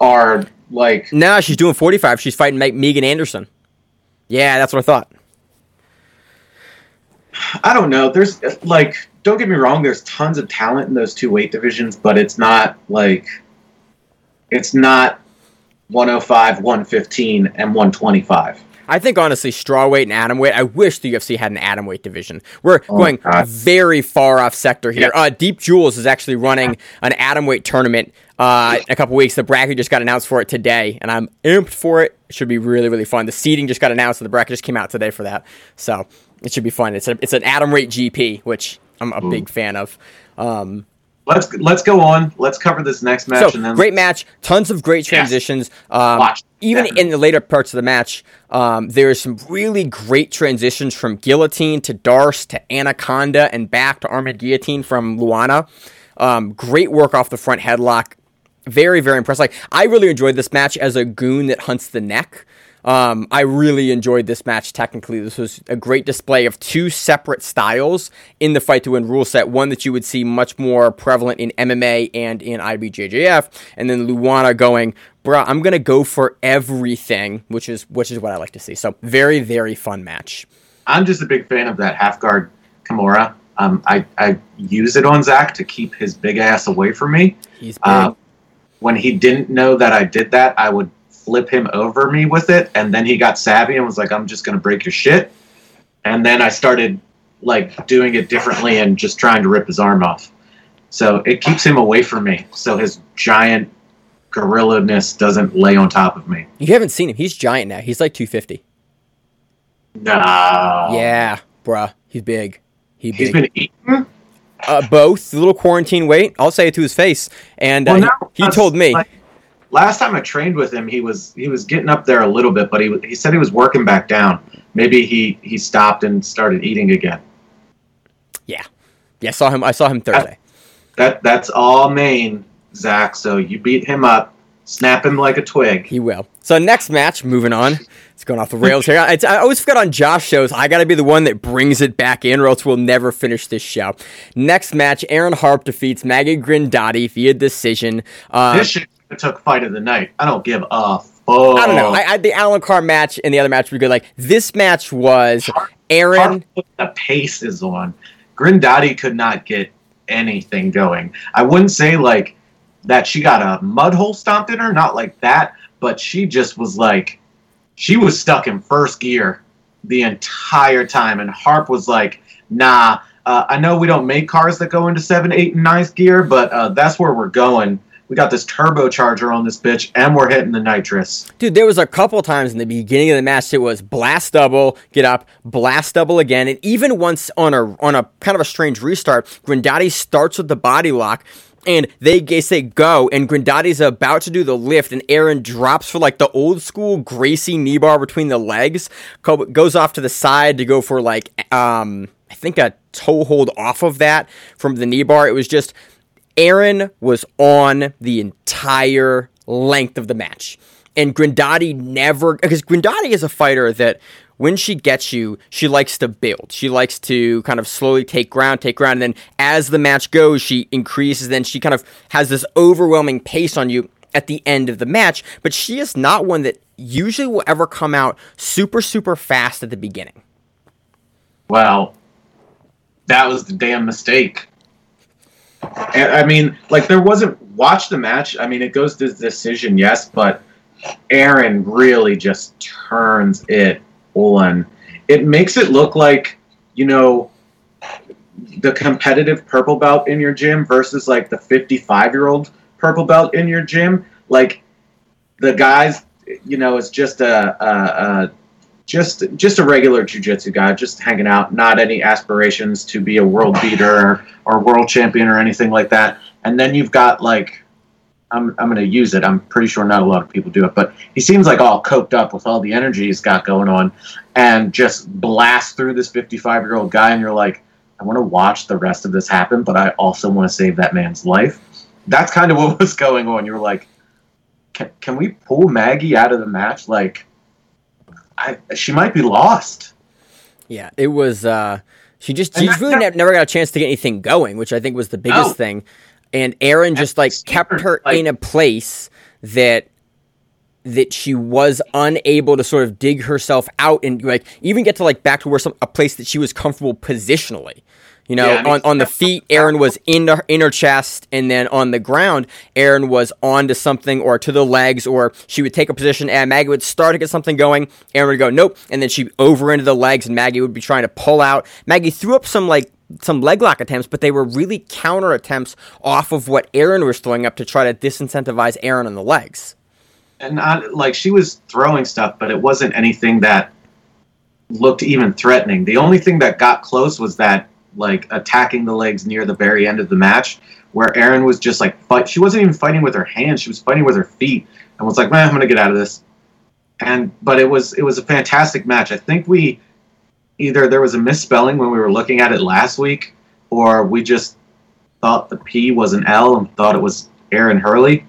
are like Now she's doing 45. She's fighting Megan Anderson. Yeah, that's what I thought. I don't know. There's like, don't get me wrong. There's tons of talent in those two weight divisions, but it's not like, it's not 105, 115, and 125. I think honestly, strawweight and atomweight. I wish the UFC had an atomweight division. We're Oh, going God. very far off sector here. Yeah. Uh, Deep Jewels is actually running an atomweight tournament uh, in a couple weeks. The bracket just got announced for it today, and I'm amped for it. It should be really, really fun. The seating just got announced, and the bracket just came out today for that. So it should be fun. It's a, it's an atomweight GP, which I'm a big fan of. Um, Let's let's go on. Let's cover this next match so and then great match, tons of great transitions. Um, Watch. even Definitely. in the later parts of the match, um, there's some really great transitions from guillotine to Darce to Anaconda and back to Armored Guillotine from Luana. Um, great work off the front headlock. Very, very impressed. Like I really enjoyed this match as a goon that hunts the neck. Um, I really enjoyed this match technically. This was a great display of two separate styles in the fight to win rule set. One that you would see much more prevalent in MMA and in IBJJF, and then Luana going, bruh, I'm gonna go for everything, which is which is what I like to see. So very, very fun match. I'm just a big fan of that half guard Kimura. Um, I, I use it on Zach to keep his big ass away from me. He's big. Uh, when he didn't know that I did that, I would flip him over me with it, and then he got savvy and was like, "I'm just gonna break your shit." And then I started like doing it differently and just trying to rip his arm off. So it keeps him away from me, so his giant gorilla-ness doesn't lay on top of me. you haven't seen him. He's giant now. He's like 250. No. Yeah, bruh. He's big. He big. He's been eaten. uh, both the little quarantine weight. I'll say it to his face, and uh, Well, he- no, he, that's- told me. like, last time I trained with him, he was he was getting up there a little bit, but he he said he was working back down. Maybe he he stopped and started eating again. yeah, yeah. I saw him. I saw him Thursday. That that's all main Zach. So you beat him up, snap him like a twig. He will. So next match, moving on. It's going off the rails here. It's, I always forget on Josh shows. I got to be the one that brings it back in, or else we'll never finish this show. Next match, Erin Harpe defeats Maggie Grindotti via decision. Uh, took fight of the night. I don't give a fuck. I don't know. I, I, the Alencar match and the other match were good. Like this match was Erin. The pace is on. Grindotti could not get anything going. I wouldn't say like that she got a mud hole stomped in her, not like that, but she just was like she was stuck in first gear the entire time, and Harpe was like, "Nah, uh, I know we don't make cars that go into seven, eight, and ninth gear, but uh, that's where we're going." We got this turbocharger on this bitch, and we're hitting the nitrous. Dude, there was a couple times in the beginning of the match it was blast double, get up, blast double again, and even once on a on a kind of a strange restart, Grindotti starts with the body lock, and they, they say go, and Grindotti's about to do the lift, and Erin drops for like the old school Gracie knee bar between the legs, goes off to the side to go for like um I think a toe hold off of that from the knee bar. It was just Erin was on the entire length of the match. And Grindotti never, because Grindotti is a fighter that when she gets you, she likes to build. She likes to kind of slowly take ground, take ground. And then as the match goes, she increases. Then she kind of has this overwhelming pace on you at the end of the match. But she is not one that usually will ever come out super, super fast at the beginning. Well, that was the damn mistake. I mean, like there wasn't watch the match. I mean, it goes to decision, yes, but Erin really just turns it on. It makes it look like you know the competitive purple belt in your gym versus like the 55 year old purple belt in your gym. Like the guys, you know, it's just a, a, a just just a regular jujitsu guy, just hanging out, not any aspirations to be a world beater or, or world champion or anything like that. And then you've got like I'm I'm gonna use it. I'm pretty sure not a lot of people do it, but he seems like all coked up with all the energy he's got going on, and just blast through this 55 year old guy, and you're like, I want to watch the rest of this happen, but I also want to save that man's life. That's kind of what was going on. You're like, can, can we pull Maggie out of the match? Like, I, she might be lost. Yeah, it was. Uh, she just she really ne- never got a chance to get anything going, which I think was the biggest no. thing. And Erin just like kept her like, in a place that that she was unable to sort of dig herself out and like even get to like back to where some a place that she was comfortable positionally. You know, yeah, I mean, on, on the feet, Erin was in her, in her chest, and then on the ground, Erin was onto something or to the legs, or she would take a position, and Maggie would start to get something going. Erin would go, nope, and then she over into the legs, and Maggie would be trying to pull out. Maggie threw up some like some leg lock attempts, but they were really counter attempts off of what Erin was throwing up to try to disincentivize Erin on the legs. And not like she was throwing stuff, but it wasn't anything that looked even threatening. The only thing that got close was that like attacking the legs near the very end of the match, where Erin was just like fight. She wasn't even fighting with her hands; she was fighting with her feet, and was like, "Man, I'm gonna get out of this." And but it was it was a fantastic match. I think we either there was a misspelling when we were looking at it last week, or we just thought the P was an L and thought it was Aaron Hurley.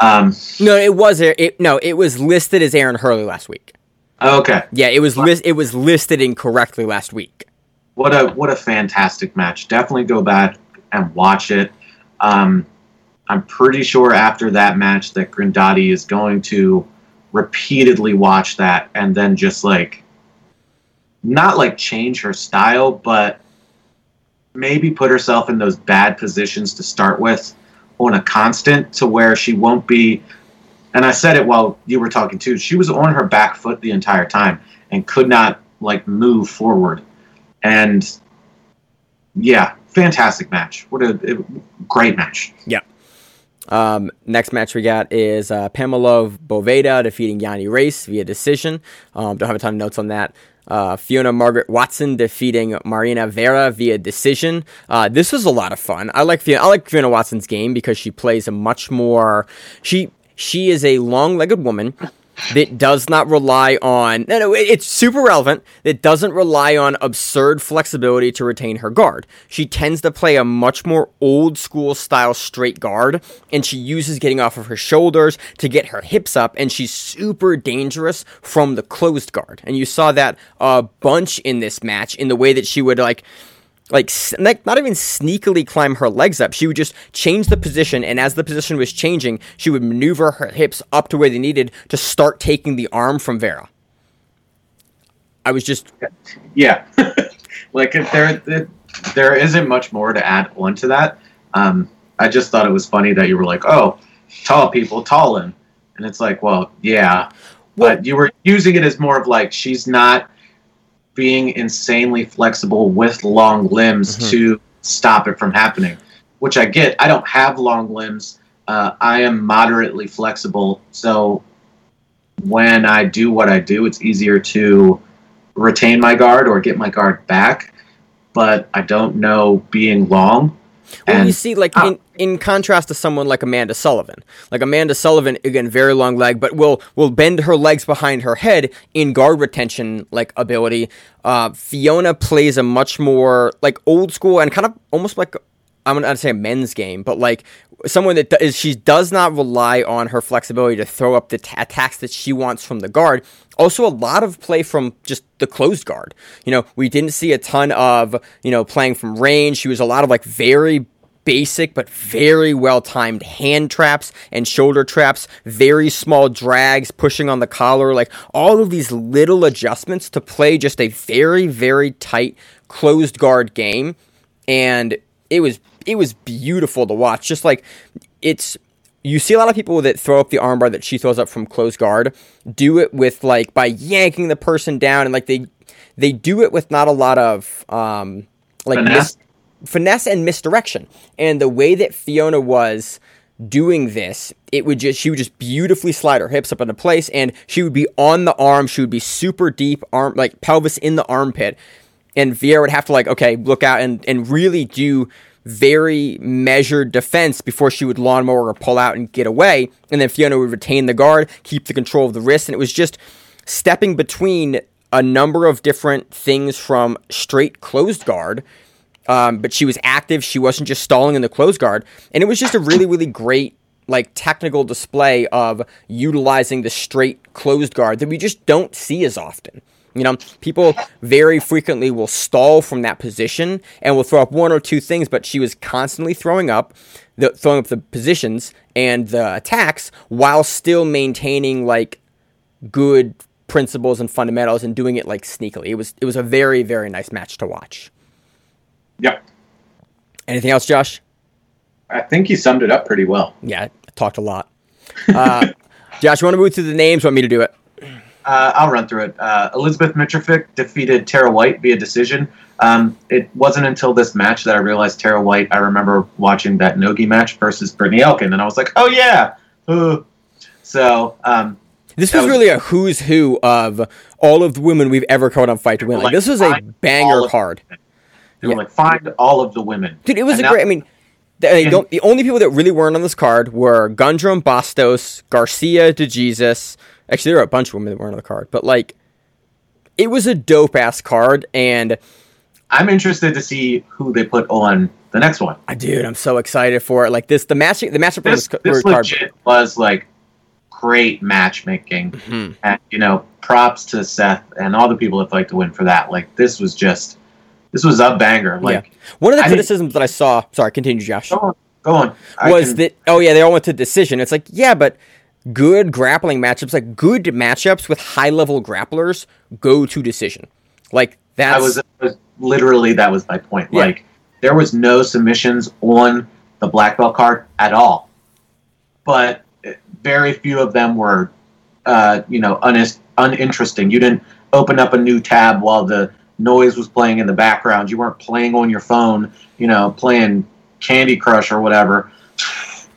Um, no, it was it. No, it was listed as Aaron Hurley last week. Okay. Yeah, it was list. It was listed incorrectly last week what a what a fantastic match. Definitely go back and watch it. Um, I'm pretty sure after that match that Grindotti is going to repeatedly watch that and then just like not like change her style, but maybe put herself in those bad positions to start with on a constant to where she won't be and I said it while you were talking too, she was on her back foot the entire time and could not like move forward and yeah, fantastic match. What a, a great match. Yeah. Um, next match we got is uh, Pamela Boveda defeating Yanni Race via decision. Um, don't have a ton of notes on that. Uh, Fiona Margaret Watson defeating Marina Vera via decision. Uh, this was a lot of fun. I like Fiona. I like Fiona Watson's game because she plays a much more. She she is a long-legged woman that does not rely on no, no, it's super relevant that doesn't rely on absurd flexibility to retain her guard. She tends to play a much more old school style straight guard, and she uses getting off of her shoulders to get her hips up, and she's super dangerous from the closed guard. And you saw that a bunch in this match in the way that she would like like like, not even sneakily climb her legs up. She would just change the position, and as the position was changing, she would maneuver her hips up to where they needed to start taking the arm from Vera. I was just Yeah, like if there it, there isn't much more to add onto that. Um, I just thought it was funny that you were like, "Oh, tall people, tallin," and it's like, well, yeah, Well- but you were using it as more of like she's not being insanely flexible with long limbs Mhm. to stop it from happening, which I get. I don't have long limbs. Uh, I am moderately flexible, so when I do what I do, it's easier to retain my guard or get my guard back. But I don't know being long. Well, And- you see, like Ah. in, in contrast to someone like Amanda Sullivan, like Amanda Sullivan, again, very long leg, but will will bend her legs behind her head in guard retention like ability. Uh, Fiona plays a much more like old school and kind of almost like I'm gonna say a men's game, but like someone that is she does not rely on her flexibility to throw up the t- attacks that she wants from the guard. Also, a lot of play from just the closed guard. You know, we didn't see a ton of you know playing from range. She was a lot of like very basic but very well timed hand traps and shoulder traps, very small drags, pushing on the collar, like all of these little adjustments to play just a very, very tight closed guard game. And it was it was beautiful to watch. Just like it's you see a lot of people that throw up the armbar that she throws up from close guard do it with like by yanking the person down and like they they do it with not a lot of um like mis- finesse and misdirection. And the way that fiona was doing this it would just she would just beautifully slide her hips up into place and she would be on the arm. She would be super deep arm like pelvis in the armpit. And Vieira would have to like okay look out and and really do very measured defense before she would lawnmower or pull out and get away. And then Fiona would retain the guard keep the control of the wrist. And it was just stepping between a number of different things from straight closed guard um, but she was active she wasn't just stalling in the closed guard and it was just a really really great like technical display of utilizing the straight closed guard that we just don't see as often you know, people very frequently will stall from that position and will throw up one or two things, but she was constantly throwing up, the, throwing up the positions and the attacks while still maintaining like good principles and fundamentals and doing it like sneakily. It was it was a very very nice match to watch. Yep. Anything else, Josh? I think he summed it up pretty well. Yeah, I talked a lot. Uh, Josh, you want to move through the names? Want me to do it? Uh, I'll run through it. Uh, Elizabeth Mitrovic defeated Tara White via decision. Um, it wasn't until this match that I realized Tara White. I remember watching that Nogi match versus Brittany Elkin, and I was like, "Oh yeah." Uh. So um, This was was- really a who's who of all of the women we've ever caught on Fight to Win. Like, Like, this was a find all banger of- card. They were like, "Find all of the women." Dude, it was And a now- great. I mean, the, the, the only people that really weren't on this card were Gundrum, Bastos, Garcia, DeJesus. Actually, there were a bunch of women that weren't on the card, but like, it was a dope ass card, and I'm interested to see who they put on the next one. uh, dude, I'm so excited for it. Like this, the match, the matchup for This this, this card. legit was like great matchmaking, Mhm. and you know, props to Seth and all the people that fight to win for that. Like this was just, this was a banger. Like, One of the I criticisms that I saw, sorry, continue, Josh, go on, go on. Was can- that oh yeah, they all went to decision. It's like yeah, but good grappling matchups, like good matchups with high level grapplers, go to decision. Like that. I was, was literally that was my point. Yeah. Like there was no submissions on the black belt card at all, but very few of them were, uh, you know, unis- uninteresting. You didn't open up a new tab while the noise was playing in the background. You weren't playing on your phone, you know, playing Candy Crush or whatever,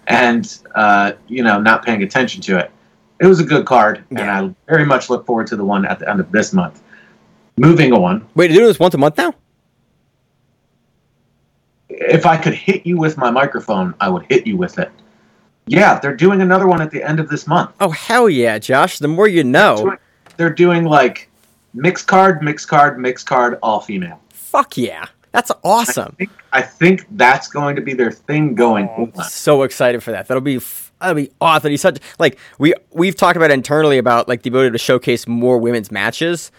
and uh, you know, not paying attention to it. It was a good card, and I very much look forward to the one at the end of this month. Moving on. wait, doing this once a month now. if I could hit you with my microphone, I would hit you with it. Yeah, they're doing another one at the end of this month. Oh hell yeah, Josh! The more you know. They're doing like mixed card, mixed card, mixed card, all female. Fuck yeah, that's awesome. I think, I think that's going to be their thing going oh, I'm on. so excited for that. That'll be f- that'll be awesome. He's such like we we've talked about internally about like the ability to showcase more women's matches.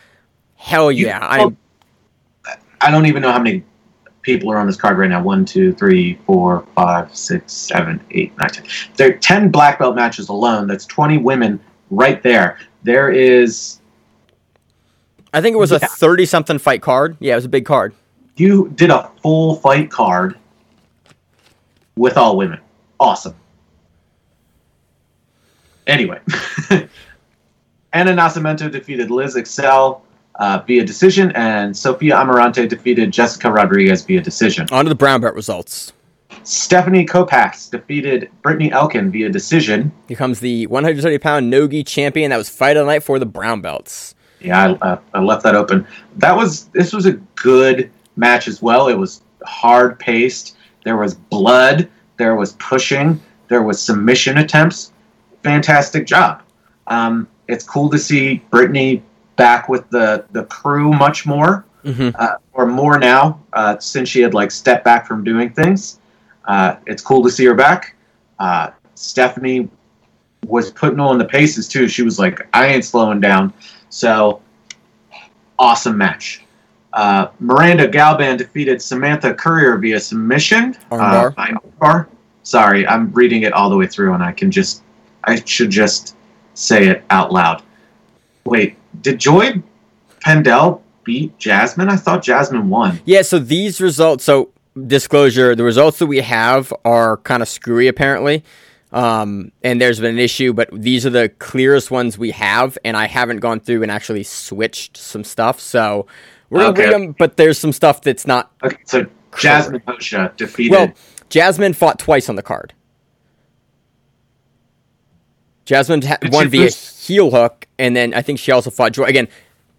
Hell You- yeah, I'm I don't even know how many people are on this card right now. One, two, three, four, five, six, seven, eight, nine, ten. There are ten black belt matches alone. That's twenty women right there. There is I think it was a 30 something fight card. Yeah, it was a big card. you did a full fight card with all women. Awesome. Anyway, Anna Nascimento defeated Liz Excel uh, via decision, and Sofia Amarante defeated Jessica Rodriguez via decision. On to the brown belt results. Stephanie Kopax defeated Brittany Elkin via decision. Becomes the 130 pound Nogi champion. That was fight of the night for the brown belts. Yeah, I, uh, I left that open. That was this was a good match as well. It was hard paced. There was blood. There was pushing. There was submission attempts. Fantastic job. Um, it's cool to see Brittany back with the the crew much more, hmm uh, or more now uh, since she had like stepped back from doing things. Uh, it's cool to see her back. Uh, Stephanie was putting on the paces too. She was like, I ain't slowing down. So awesome match. Uh, Miranda Galban defeated Samantha Courier via submission. Uh, by. Sorry, I'm reading it all the way through, and I can just, I should just say it out loud. Wait, did Joy Pendel beat Jasmine? I thought Jasmine won. Yeah, so these results, so disclosure, the results that we have are kind of screwy apparently. Um, and there's been an issue, but these are the clearest ones we have, and I haven't gone through and actually switched some stuff. So we're gonna Okay. them, but there's some stuff that's not. Okay, so Jasmine Hosha defeated. Well, Jasmine fought twice on the card. Jasmine ha- won via lose? heel hook, and then I think she also fought Joy. Again,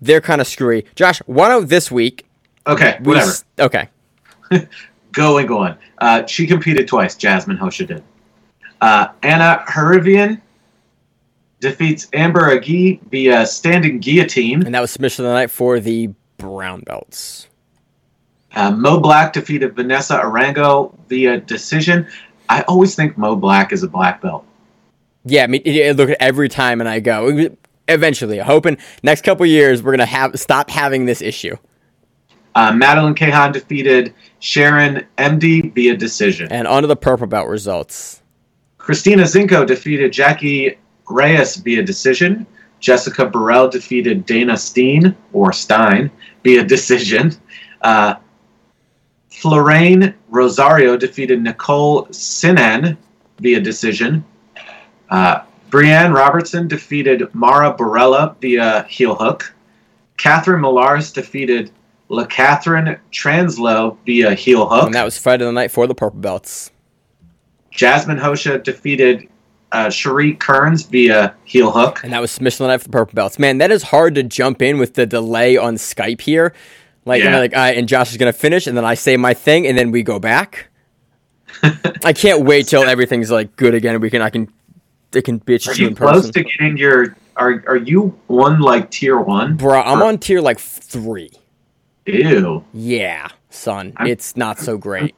they're kind of screwy. Josh, why don't this week? okay, we whatever. s- okay. Going on. Uh, she competed twice. Jasmine Hosha did. Uh, Anna Herivian defeats Amber Agi via standing guillotine. And that was submission of the night for the brown belts. Uh, Mo Black defeated Vanessa Arango via decision. I always think Mo Black is a black belt. Yeah, I mean, I look at every time and I go, eventually, hoping next couple years we're gonna have stop having this issue. Uh, Madeline Kahan defeated Sharon MD via decision. And on to the purple belt results. Christina Zinko defeated Jackie Reyes via decision. Jessica Burrell defeated Dana Steen or Stein via decision. Uh, Rosario defeated Nicole Sinan via decision. Uh, Brienne Robertson defeated Mara Borella via heel hook. Catherine Millaris defeated La Catherine Translow via heel hook. And that was Friday the night for the purple belts. Jasmine Hosha defeated uh, Cherie Kearns via heel hook. And that was submission night for the purple belts. Man, that is hard to jump in with the delay on Skype here. Like, Yeah. Like, right, and Josh is gonna finish, and then I say my thing, and then we go back. I can't wait till everything's like good again. and We can, I can, they can bitch Are to you you close person. to getting your? Are are you on like tier one? Bro, I'm on tier like three. Ew, Yeah, son, I'm- it's not so great.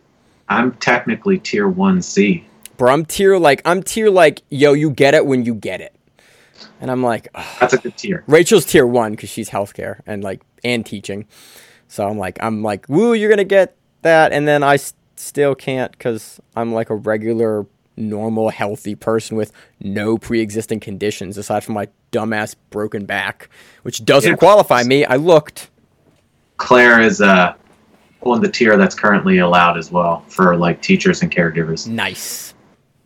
I'm technically tier one C. Bro, I'm tier like I'm tier like yo, you get it when you get it, and I'm like, ugh. That's a good tier. Rachel's tier one because she's healthcare and like and teaching, so I'm like I'm like woo, you're gonna get that, and then I s- still can't because I'm like a regular, normal, healthy person with no pre-existing conditions aside from my dumbass broken back, which doesn't Yeah. qualify me. I looked. Claire is uh on the tier that's currently allowed as well for like teachers and caregivers. Nice.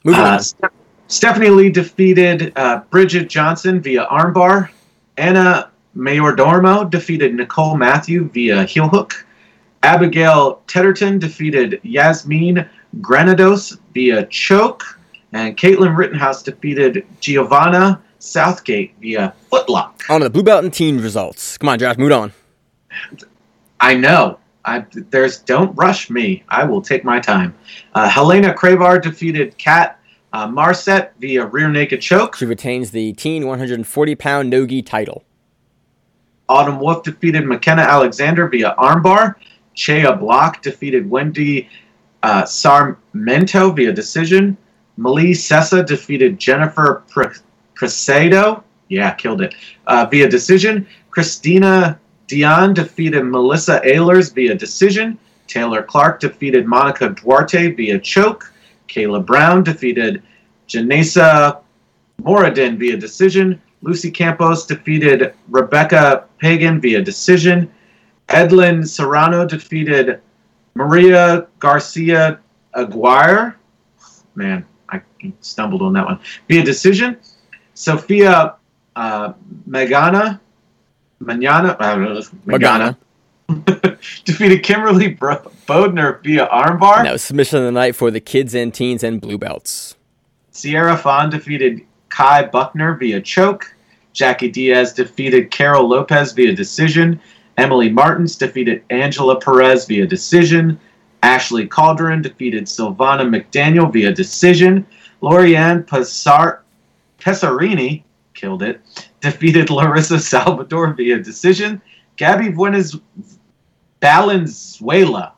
Moving Uh, on. Ste- Stephanie Lee defeated uh, Bridget Johnson via armbar. Anna Mayordomo defeated Nicole Matthew via heel hook. Abigail Tedderton defeated Yasmin Granados via choke. And Caitlin Rittenhouse defeated Giovanna Southgate via footlock. On to the blue belt and teen results. Come on, Josh, move on. I know. I, there's don't rush me. I will take my time. Uh, Helena Cravar defeated Kat uh, Marset via rear naked choke. She retains the teen 140 pound Nogi title. Autumn Wolf defeated McKenna Alexander via armbar. Chea Block defeated Wendy uh, Sarmento via decision. Malie Sessa defeated Jennifer Pr- Presedo. Yeah, killed it. Uh, via decision. Christina Dion defeated Melissa Ehlers via decision. Taylor Clark defeated Monica Duarte via choke. Kayla Brown defeated Janessa Moradin via decision. Lucy Campos defeated Rebecca Pagan via decision. Edlin Serrano defeated Maria Garcia Aguirre. Man, I stumbled on that one. Via decision. Sophia uh, Magana, Manana, uh, Magana, defeated Kimberly Bro- Bodner via armbar. That was submission of the night for the kids and teens and blue belts. Sierra Fawn defeated Kai Buckner via choke. Jackie Diaz defeated Carol Lopez via decision. Emily Martins defeated Angela Perez via decision. Ashley Calderon defeated Silvana McDaniel via decision. Lorianne Pesar- Pesarini killed it. Defeated Larissa Salvador via decision. Gabby Buenas Valenzuela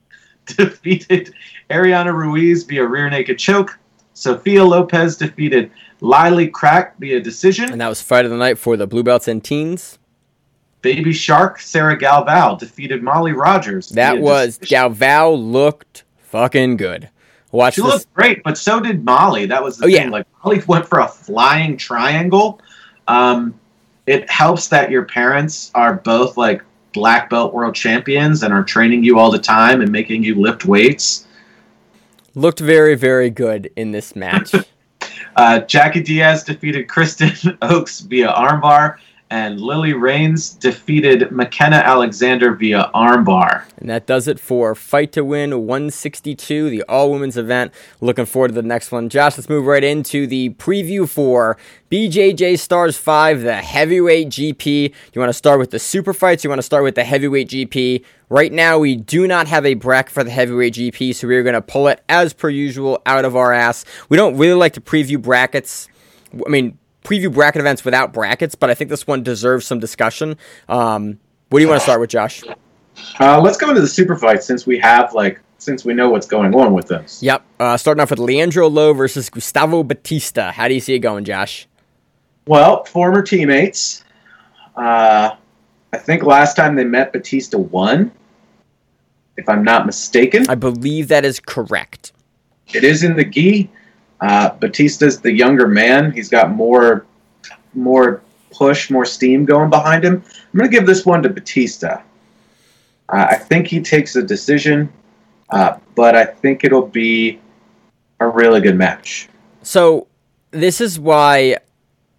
defeated Ariana Ruiz via rear naked choke. Sophia Lopez defeated Lily Crack via decision. And that was fight of the night for the blue belts and teens. Baby Shark Sarah Galval defeated Molly Rogers. That was decision. Galval looked fucking good. Watch She this. looked great, but so did Molly. That was the Oh, thing. yeah. Like Molly went for a flying triangle. Um, it helps that your parents are both like black belt world champions and are training you all the time and making you lift weights. Looked very, very good in this match. Uh, Jackie Diaz defeated Kristen Oaks via armbar, and Lily Rains defeated McKenna Alexander via armbar. and that does it for Fight to Win 162, the all women's event. Looking forward to the next one. Josh, let's move right into the preview for BJJ Stars 5, the heavyweight GP. You want to start with the super fights? You want to start with the heavyweight GP? Right now, we do not have a bracket for the heavyweight GP, so we're going to pull it as per usual out of our ass. We don't really like to preview brackets. I mean, preview bracket events without brackets, but I think this one deserves some discussion. Um, what do you want to start with, Josh? Uh, let's go into the super fight since we have like since we know what's going on with this. Yep. Uh, starting off with Leandro Lo versus Gustavo Batista. How do you see it going, Josh? Well, former teammates. Uh, I think last time they met, Batista won. If I'm not mistaken, I believe that is correct. it is in the gi. Uh, Batista's the younger man. He's got more, more push, more steam going behind him. I'm going to give this one to Batista. Uh, I think he takes a decision, uh, but I think it'll be a really good match. So this is why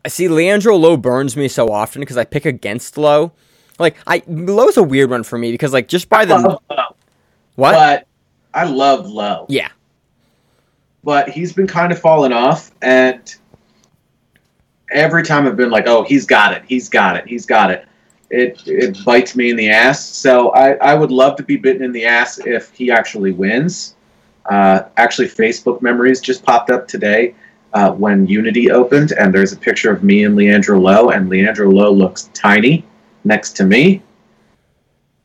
I see Leandro Lo burns me so often because I pick against Lo. Like I Lo's a weird one for me because like just by the what? But I love Lo. yeah. But he's been kind of falling off and every time i've been like oh he's got it he's got it he's got it it it bites me in the ass. So i i would love to be bitten in the ass if he actually wins. Uh, actually facebook memories just popped up today uh, when unity opened and there's a picture of me and leandro lo and leandro lo looks tiny next to me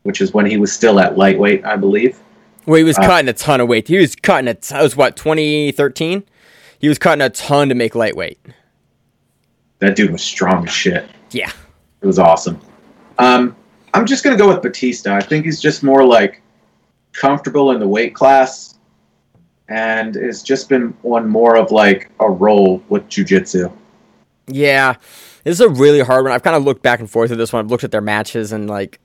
which is when he was still at lightweight i believe Well, he was Uh, cutting a ton of weight. He was cutting a. T- that was what 2013. He was cutting a ton to make lightweight. that dude was strong as shit Yeah. It was awesome. Um, I'm just gonna go with Batista. I think he's just more like comfortable in the weight class, and has just been on more of like a role with jujitsu. Yeah, this is a really hard one. I've kind of looked back and forth with this one. I've looked at their matches and like,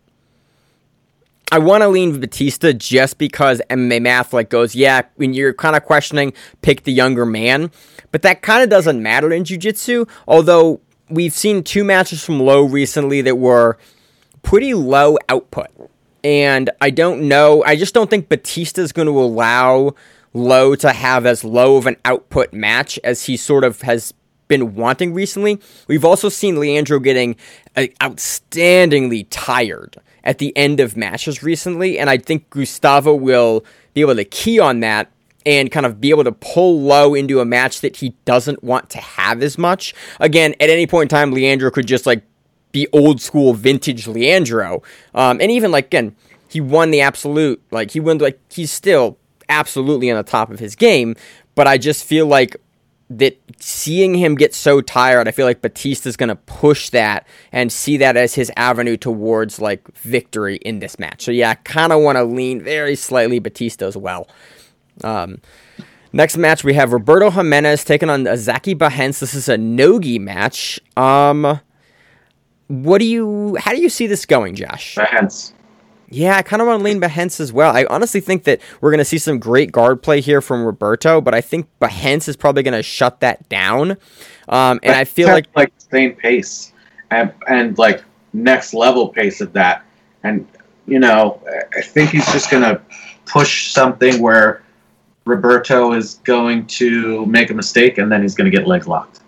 I want to lean Batista just because MMA math like goes, yeah, when you're kind of questioning, pick the younger man, but that kind of doesn't matter in jiu-jitsu. Although we've seen two matches from Lo recently that were pretty low output. And I don't know. I just don't think Batista is going to allow Lo to have as low of an output match as he sort of has been wanting recently. We've also seen Leandro getting uh, outstandingly tired at the end of matches recently, and I think Gustavo will be able to key on that and kind of be able to pull Lo into a match that he doesn't want to have as much. Again, at any point in time, Leandro could just like be old school vintage Leandro. Um, and even like again, he won the absolute. Like he won like he's still absolutely on the top of his game. But I just feel like that seeing him get so tired, I feel like Batista's going to push that and see that as his avenue towards like victory in this match. So yeah, I kind of want to lean very slightly Batista as well. Um, next match we have Roberto Jimenez taking on Zaki Bahens. This is a nogi match. Um, what do you? How do you see this going, Josh? Hence, Yeah, I kind of want to lean Behance as well. I honestly think that we're going to see some great guard play here from Roberto, but I think Behance is probably going to shut that down. Um, and I feel like like same pace and and like next level pace of that. And you know, I think he's just gonna push something where Roberto is going to make a mistake and then he's gonna get leg locked.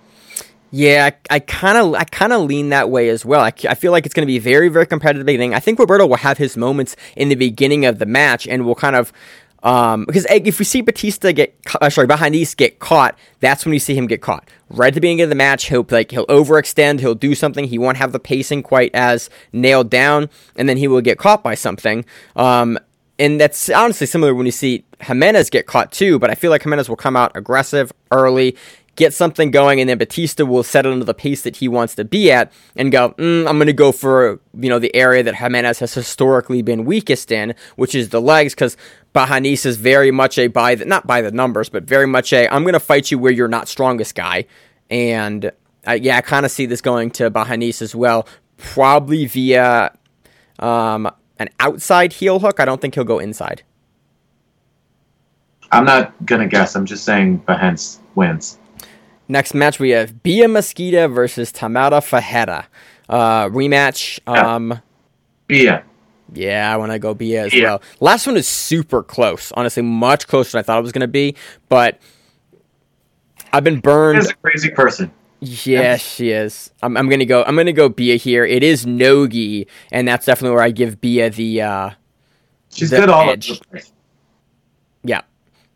Yeah, I kind of, I kind of lean that way as well. I, I feel like it's going to be very, very competitive at the beginning. I think Roberto will have his moments in the beginning of the match, and will kind of, um, because eh, if we see Batista get, uh, sorry, Bahanis get caught, that's when you see him get caught. Right at the beginning of the match, he'll like he'll overextend, he'll do something, he won't have the pacing quite as nailed down, and then he will get caught by something. Um, and that's honestly similar when you see Jimenez get caught too, but I feel like Jimenez will come out aggressive early, get something going, and then Batista will settle into the pace that he wants to be at and go, mm, I'm going to go for, you know, the area that Jimenez has historically been weakest in, which is the legs, because Bahanis is very much a by the, not by the numbers, but very much a, I'm going to fight you where you're not strongest guy. And uh, yeah, I kind of see this going to Bahanis as well, probably via um, an outside heel hook. I don't think he'll go inside. I'm not gonna guess. I'm just saying Behance wins. Next match we have Bia Mesquita versus Tamara Fajeda. Uh, rematch. Um, Bia. yeah, I want to go Bia as Yeah. well. Last one is super close. Honestly, much closer than I thought it was going to be. But I've been burned. is a crazy person. Yes, she is. I'm, I'm gonna go. I'm gonna go Bia here. It is Nogi, and that's definitely where I give Bia the. Uh, She's The good all edge. yeah.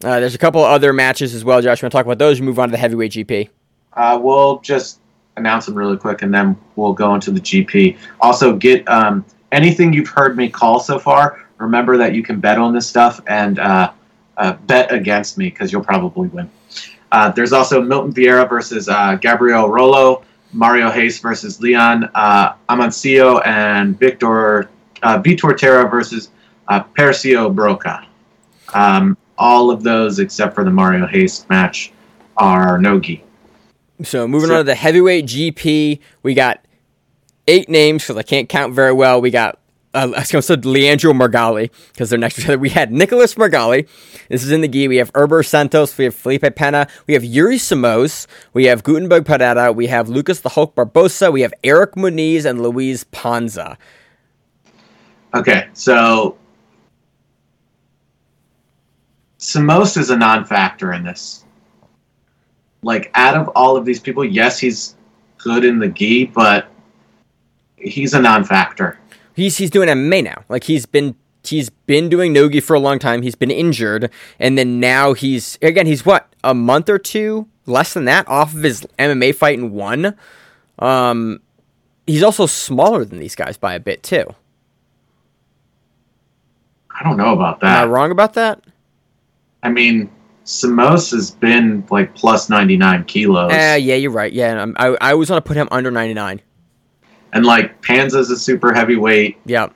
Uh, there's a couple other matches as well, Josh. You want to talk about those? We move on to the heavyweight GP. Uh, we'll just announce them really quick, and then we'll go into the GP. Also, get um, anything you've heard me call so far. Remember that you can bet on this stuff and uh, uh, bet against me because you'll probably win. Uh, there's also Milton Vieira versus uh, Gabriel Rolo, Mario Hayes versus Leon uh, Amancio, and Victor Vitor Terra versus Persio Broca. Um, all of those, except for the Mario Hayes match, are no-gi. So moving Sure. on to the heavyweight GP, we got eight names because I can't count very well. We got uh, I was going to say Leandro Meregali because they're next to each other. We had Nicholas Meregali. This is in the gi. We have Erberth Santos. We have Felipe Pena. We have Yuri Simões. We have Gutemberg Pereira. We have Lucas the Hulk Barbosa. We have Erich Munis and Luis Panza. Okay, so Simões is a non-factor in this. Like out of all of these people, yes, he's good in the gi, but he's a non-factor. He's he's doing MMA now. Like he's been he's been doing nogi for a long time. He's been injured, and then now he's again he's what a month or two less than that off of his MMA fight and won. Um, he's also smaller than these guys by a bit too. I don't know about that. Am I wrong about that? I mean, Simões has been like plus 99 kilos, Uh, yeah, you're right. Yeah, I'm, I I always want to put him under 99. and like Panza's a super heavyweight. Yeah,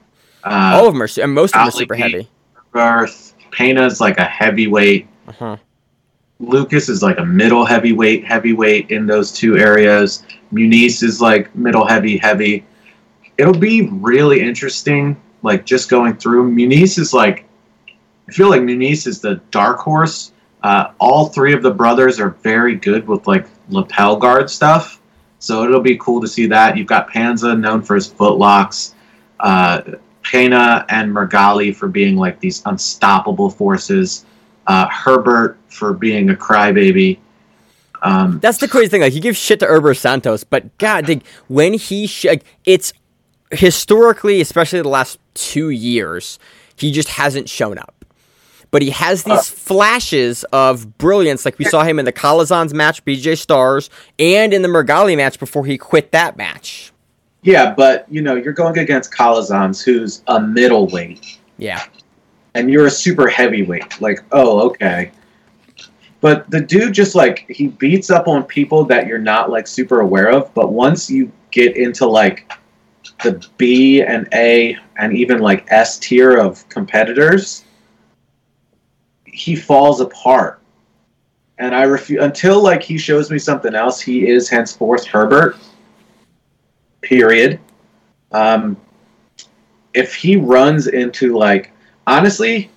Uh, all of them are, su- and most of them are super heavy. Garth, Pena's like a heavyweight. Uh-huh. Lucas is like a middle heavyweight, heavyweight in those two areas. Munis is like middle heavy, heavy. It'll be really interesting, like just going through. Munis is like, I feel like Munis is the dark horse. Uh, all three of the brothers are very good with like lapel guard stuff, so it'll be cool to see that. You've got Panza, known for his footlocks. Uh, Pena and Meregali for being like these unstoppable forces. Uh, Herbert for being a crybaby. Um, That's the crazy thing. Like, he gives shit to Herbert Santos, but God, like, when he, sh- like, it's historically, especially the last two years, he just hasn't shown up. But he has these flashes of brilliance, like we saw him in the Calazans match, BJJ Stars, and in the Meregali match before he quit that match. yeah, but you know you're going against Calazans, who's a middleweight, Yeah. and you're a super heavyweight. Like, oh, okay. but the dude just like he beats up on people that you're not like super aware of. But once you get into like the B and A and even like S tier of competitors, he falls apart. And I refuse until like he shows me something else. He is henceforth Herbert. Period. Um, if he runs into like honestly,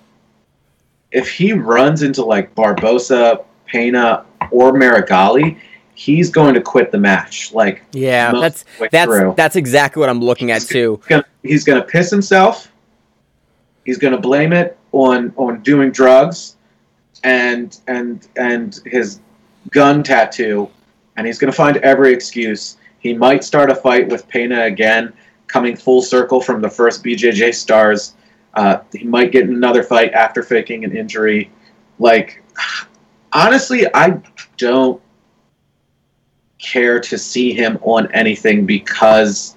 if he runs into like Barbosa, Pena, or Meregali, he's going to quit the match. Like Yeah, that's that's through. that's exactly what I'm looking at too. Gonna, he's gonna piss himself. He's gonna blame it on on doing drugs, and and and his gun tattoo, and he's gonna find every excuse. He might start a fight with Pena again, coming full circle from the first BJJ stars. Uh, he might get another fight after faking an injury. Like, honestly, I don't care to see him on anything because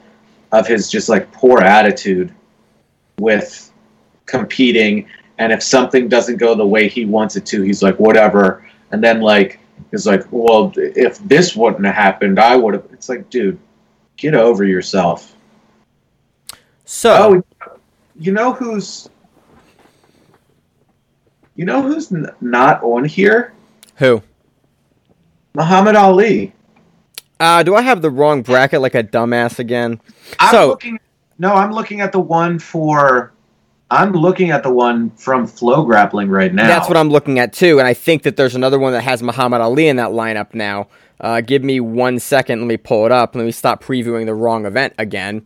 of his just like poor attitude with competing and if something doesn't go the way he wants it to he's like whatever and then like he's like well if this wouldn't have happened i would have it's like dude get over yourself So oh you know who's you know who's n- not on here who? mahamed aly Uh, do I have the wrong bracket like a dumbass again? i'm So- looking no i'm looking at the one for i'm looking at the one from flow grappling right now That's what I'm looking at too, and I think that there's another one that has Mahamed Aly in that lineup now. Uh, give me one second. Let me pull it up. Let me stop previewing the wrong event again.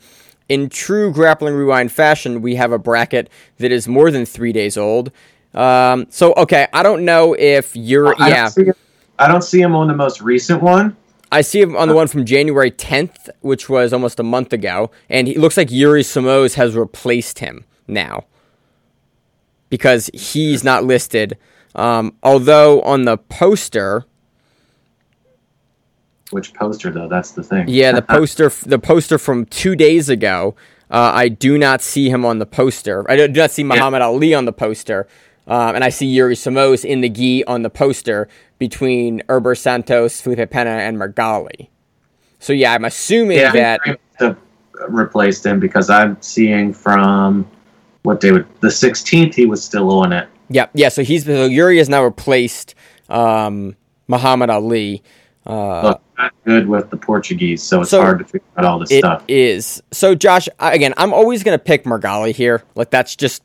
In true grappling rewind fashion, we have a bracket that is more than three days old. Um, so okay, I don't know if you're I yeah. don't, see, I don't see him on the most recent one. I see him on the one from January 10th, which was almost a month ago, and he looks like Yuri Simões has replaced him now because he's not listed. Um, although on the poster, Which poster though? That's the thing. yeah, the poster, the poster from two days ago, uh, I do not see him on the poster. I do not see Mahamed Aly on the poster, um, and I see Yuri Simões in the gi on the poster between Erberth Santos, Felipe Pena, and Meregali. So yeah, I'm assuming yeah, that. I have replaced him because I'm seeing from what day would the 16th he was still on it. Yeah, yeah. So he's so Yuri has now replaced um, Mahamed Aly. Uh, Look, not good with the Portuguese, so it's So, hard to figure out all this It stuff. is. So Josh, again, I'm always gonna pick Meregali here. Like that's just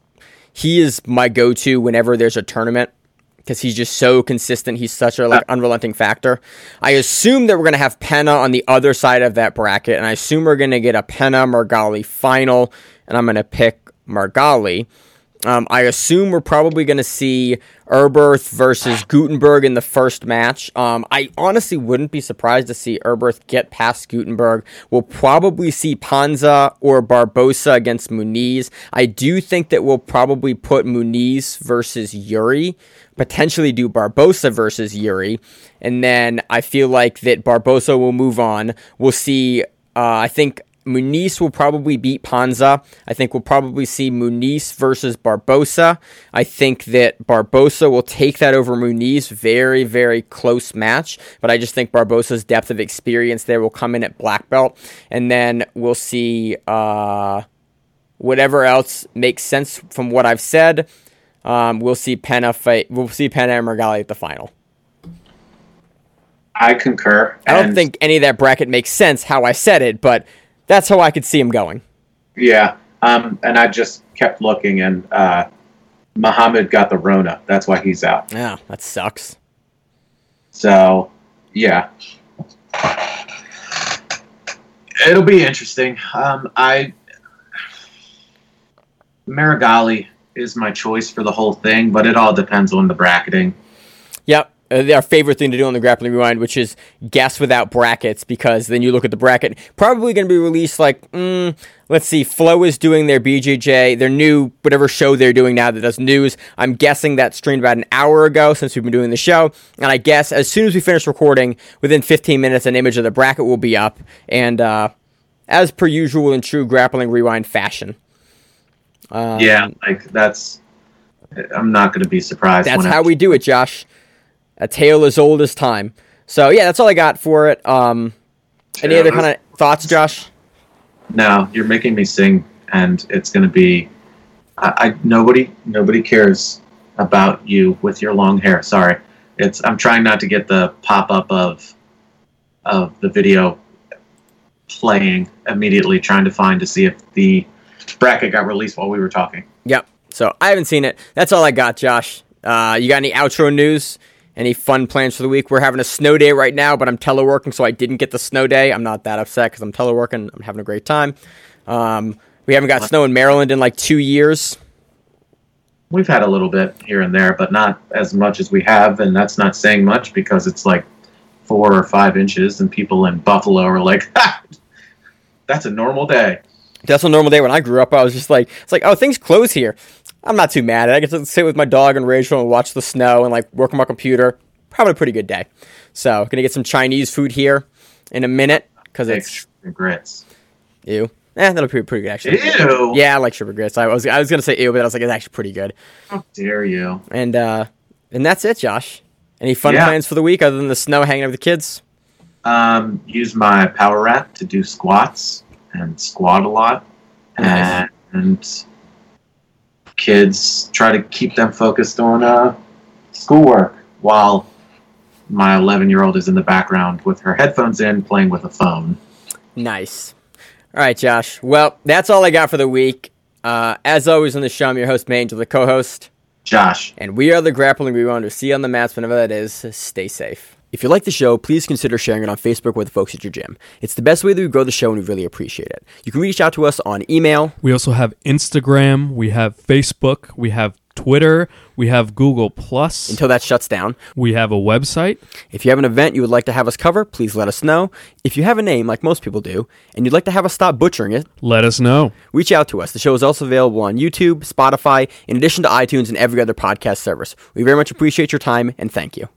he is my go-to whenever there's a tournament because he's just so consistent. He's such a like unrelenting factor. I assume that we're gonna have Pena on the other side of that bracket, and I assume we're gonna get a Pena Meregali final, and I'm gonna pick Meregali. Um, I assume we're probably going to see Erberth versus Gutemberg in the first match. Um, I honestly wouldn't be surprised to see Erberth get past Gutemberg. We'll probably see Panza or Barbosa against Munis. I do think that we'll probably put Munis versus Yuri, potentially do Barbosa versus Yuri, and then I feel like that Barbosa will move on. We'll see. Uh, I think Munis will probably beat Panza. I think we'll probably see Munis versus Barbosa. I think that Barbosa will take that over Munis. Very, very close match. But I just think Barbosa's depth of experience there will come in at black belt. And then we'll see uh, whatever else makes sense from what I've said. Um, we'll see Pena fight. We'll see Pena and Meregali at the final. I concur. I don't think any of that bracket makes sense how I said it, but that's how I could see him going. Yeah, um, and I just kept looking, and uh, Mahamed got the Rona. That's why he's out. Yeah, that sucks. So, yeah. It'll be interesting. Um, I Meregali is my choice for the whole thing, but it all depends on the bracketing. Yep. Uh, our favorite thing to do on the grappling rewind, which is guess without brackets, because then you look at the bracket. Probably going to be released like, mm, let's see, Flow is doing their BJJ, their new whatever show they're doing now that does news. I'm guessing that streamed about an hour ago since we've been doing the show, and I guess as soon as we finish recording, within 15 minutes, an image of the bracket will be up, and uh, as per usual in true grappling rewind fashion. Um, yeah, like that's. I'm not going to be surprised. That's how it- we do it, Josh. A tale as old as time. So yeah, that's all I got for it. Um, any other kind of thoughts, Josh? No, you're making me sing, and it's going to be. I, I nobody nobody cares about you with your long hair. Sorry, it's. I'm trying not to get the pop up of of the video playing immediately, trying to find to see if the bracket got released while we were talking. Yep. So I haven't seen it. That's all I got, Josh. Uh, you got any outro news? Any fun plans for the week? We're having a snow day right now, but I'm teleworking, so I didn't get the snow day. I'm not that upset because I'm teleworking. I'm having a great time. Um, we haven't got snow in Maryland in like two years. We've had a little bit here and there, but not as much as we have, and that's not saying much because it's like four or five inches, and people in Buffalo are like, ha, "That's a normal day." That's a normal day when I grew up. I was just like, it's like, oh, things close here. I'm not too mad. I get to sit with my dog and Rachel and watch the snow and like work on my computer. Probably a pretty good day. So, gonna get some Chinese food here in a minute because it's grits. ew. Eh, that'll be pretty good actually. Ew! Yeah, I like sugar grits. I was I was gonna say ew, but I was like, it's actually pretty good. How dare you? And uh, and that's it, Josh. Any fun Yeah. plans for the week other than the snow hanging out with the kids? Um, use my power wrap to do squats and squat a lot, Nice. and kids try to keep them focused on uh, schoolwork while my 11 year old is in the background with her headphones in playing with a phone. Nice. All right, Josh. Well, that's all I got for the week. Uh, as always on the show, I'm your host, Mangel, the co-host. Josh, And we are the Grappling Rewind to See on the mats whenever that is. Stay safe. If you like the show, please consider sharing it on Facebook with the folks at your gym. It's the best way that we grow the show, and we really appreciate it. You can reach out to us on email. We also have Instagram, we have Facebook, we have Twitter, we have Google Plus, Until that shuts down. we have a website. If you have an event you would like to have us cover, please let us know. If you have a name, like most people do, and you'd like to have us stop butchering it, Let us know. reach out to us. The show is also available on YouTube, Spotify, in addition to iTunes and every other podcast service. We very much appreciate your time, and thank you.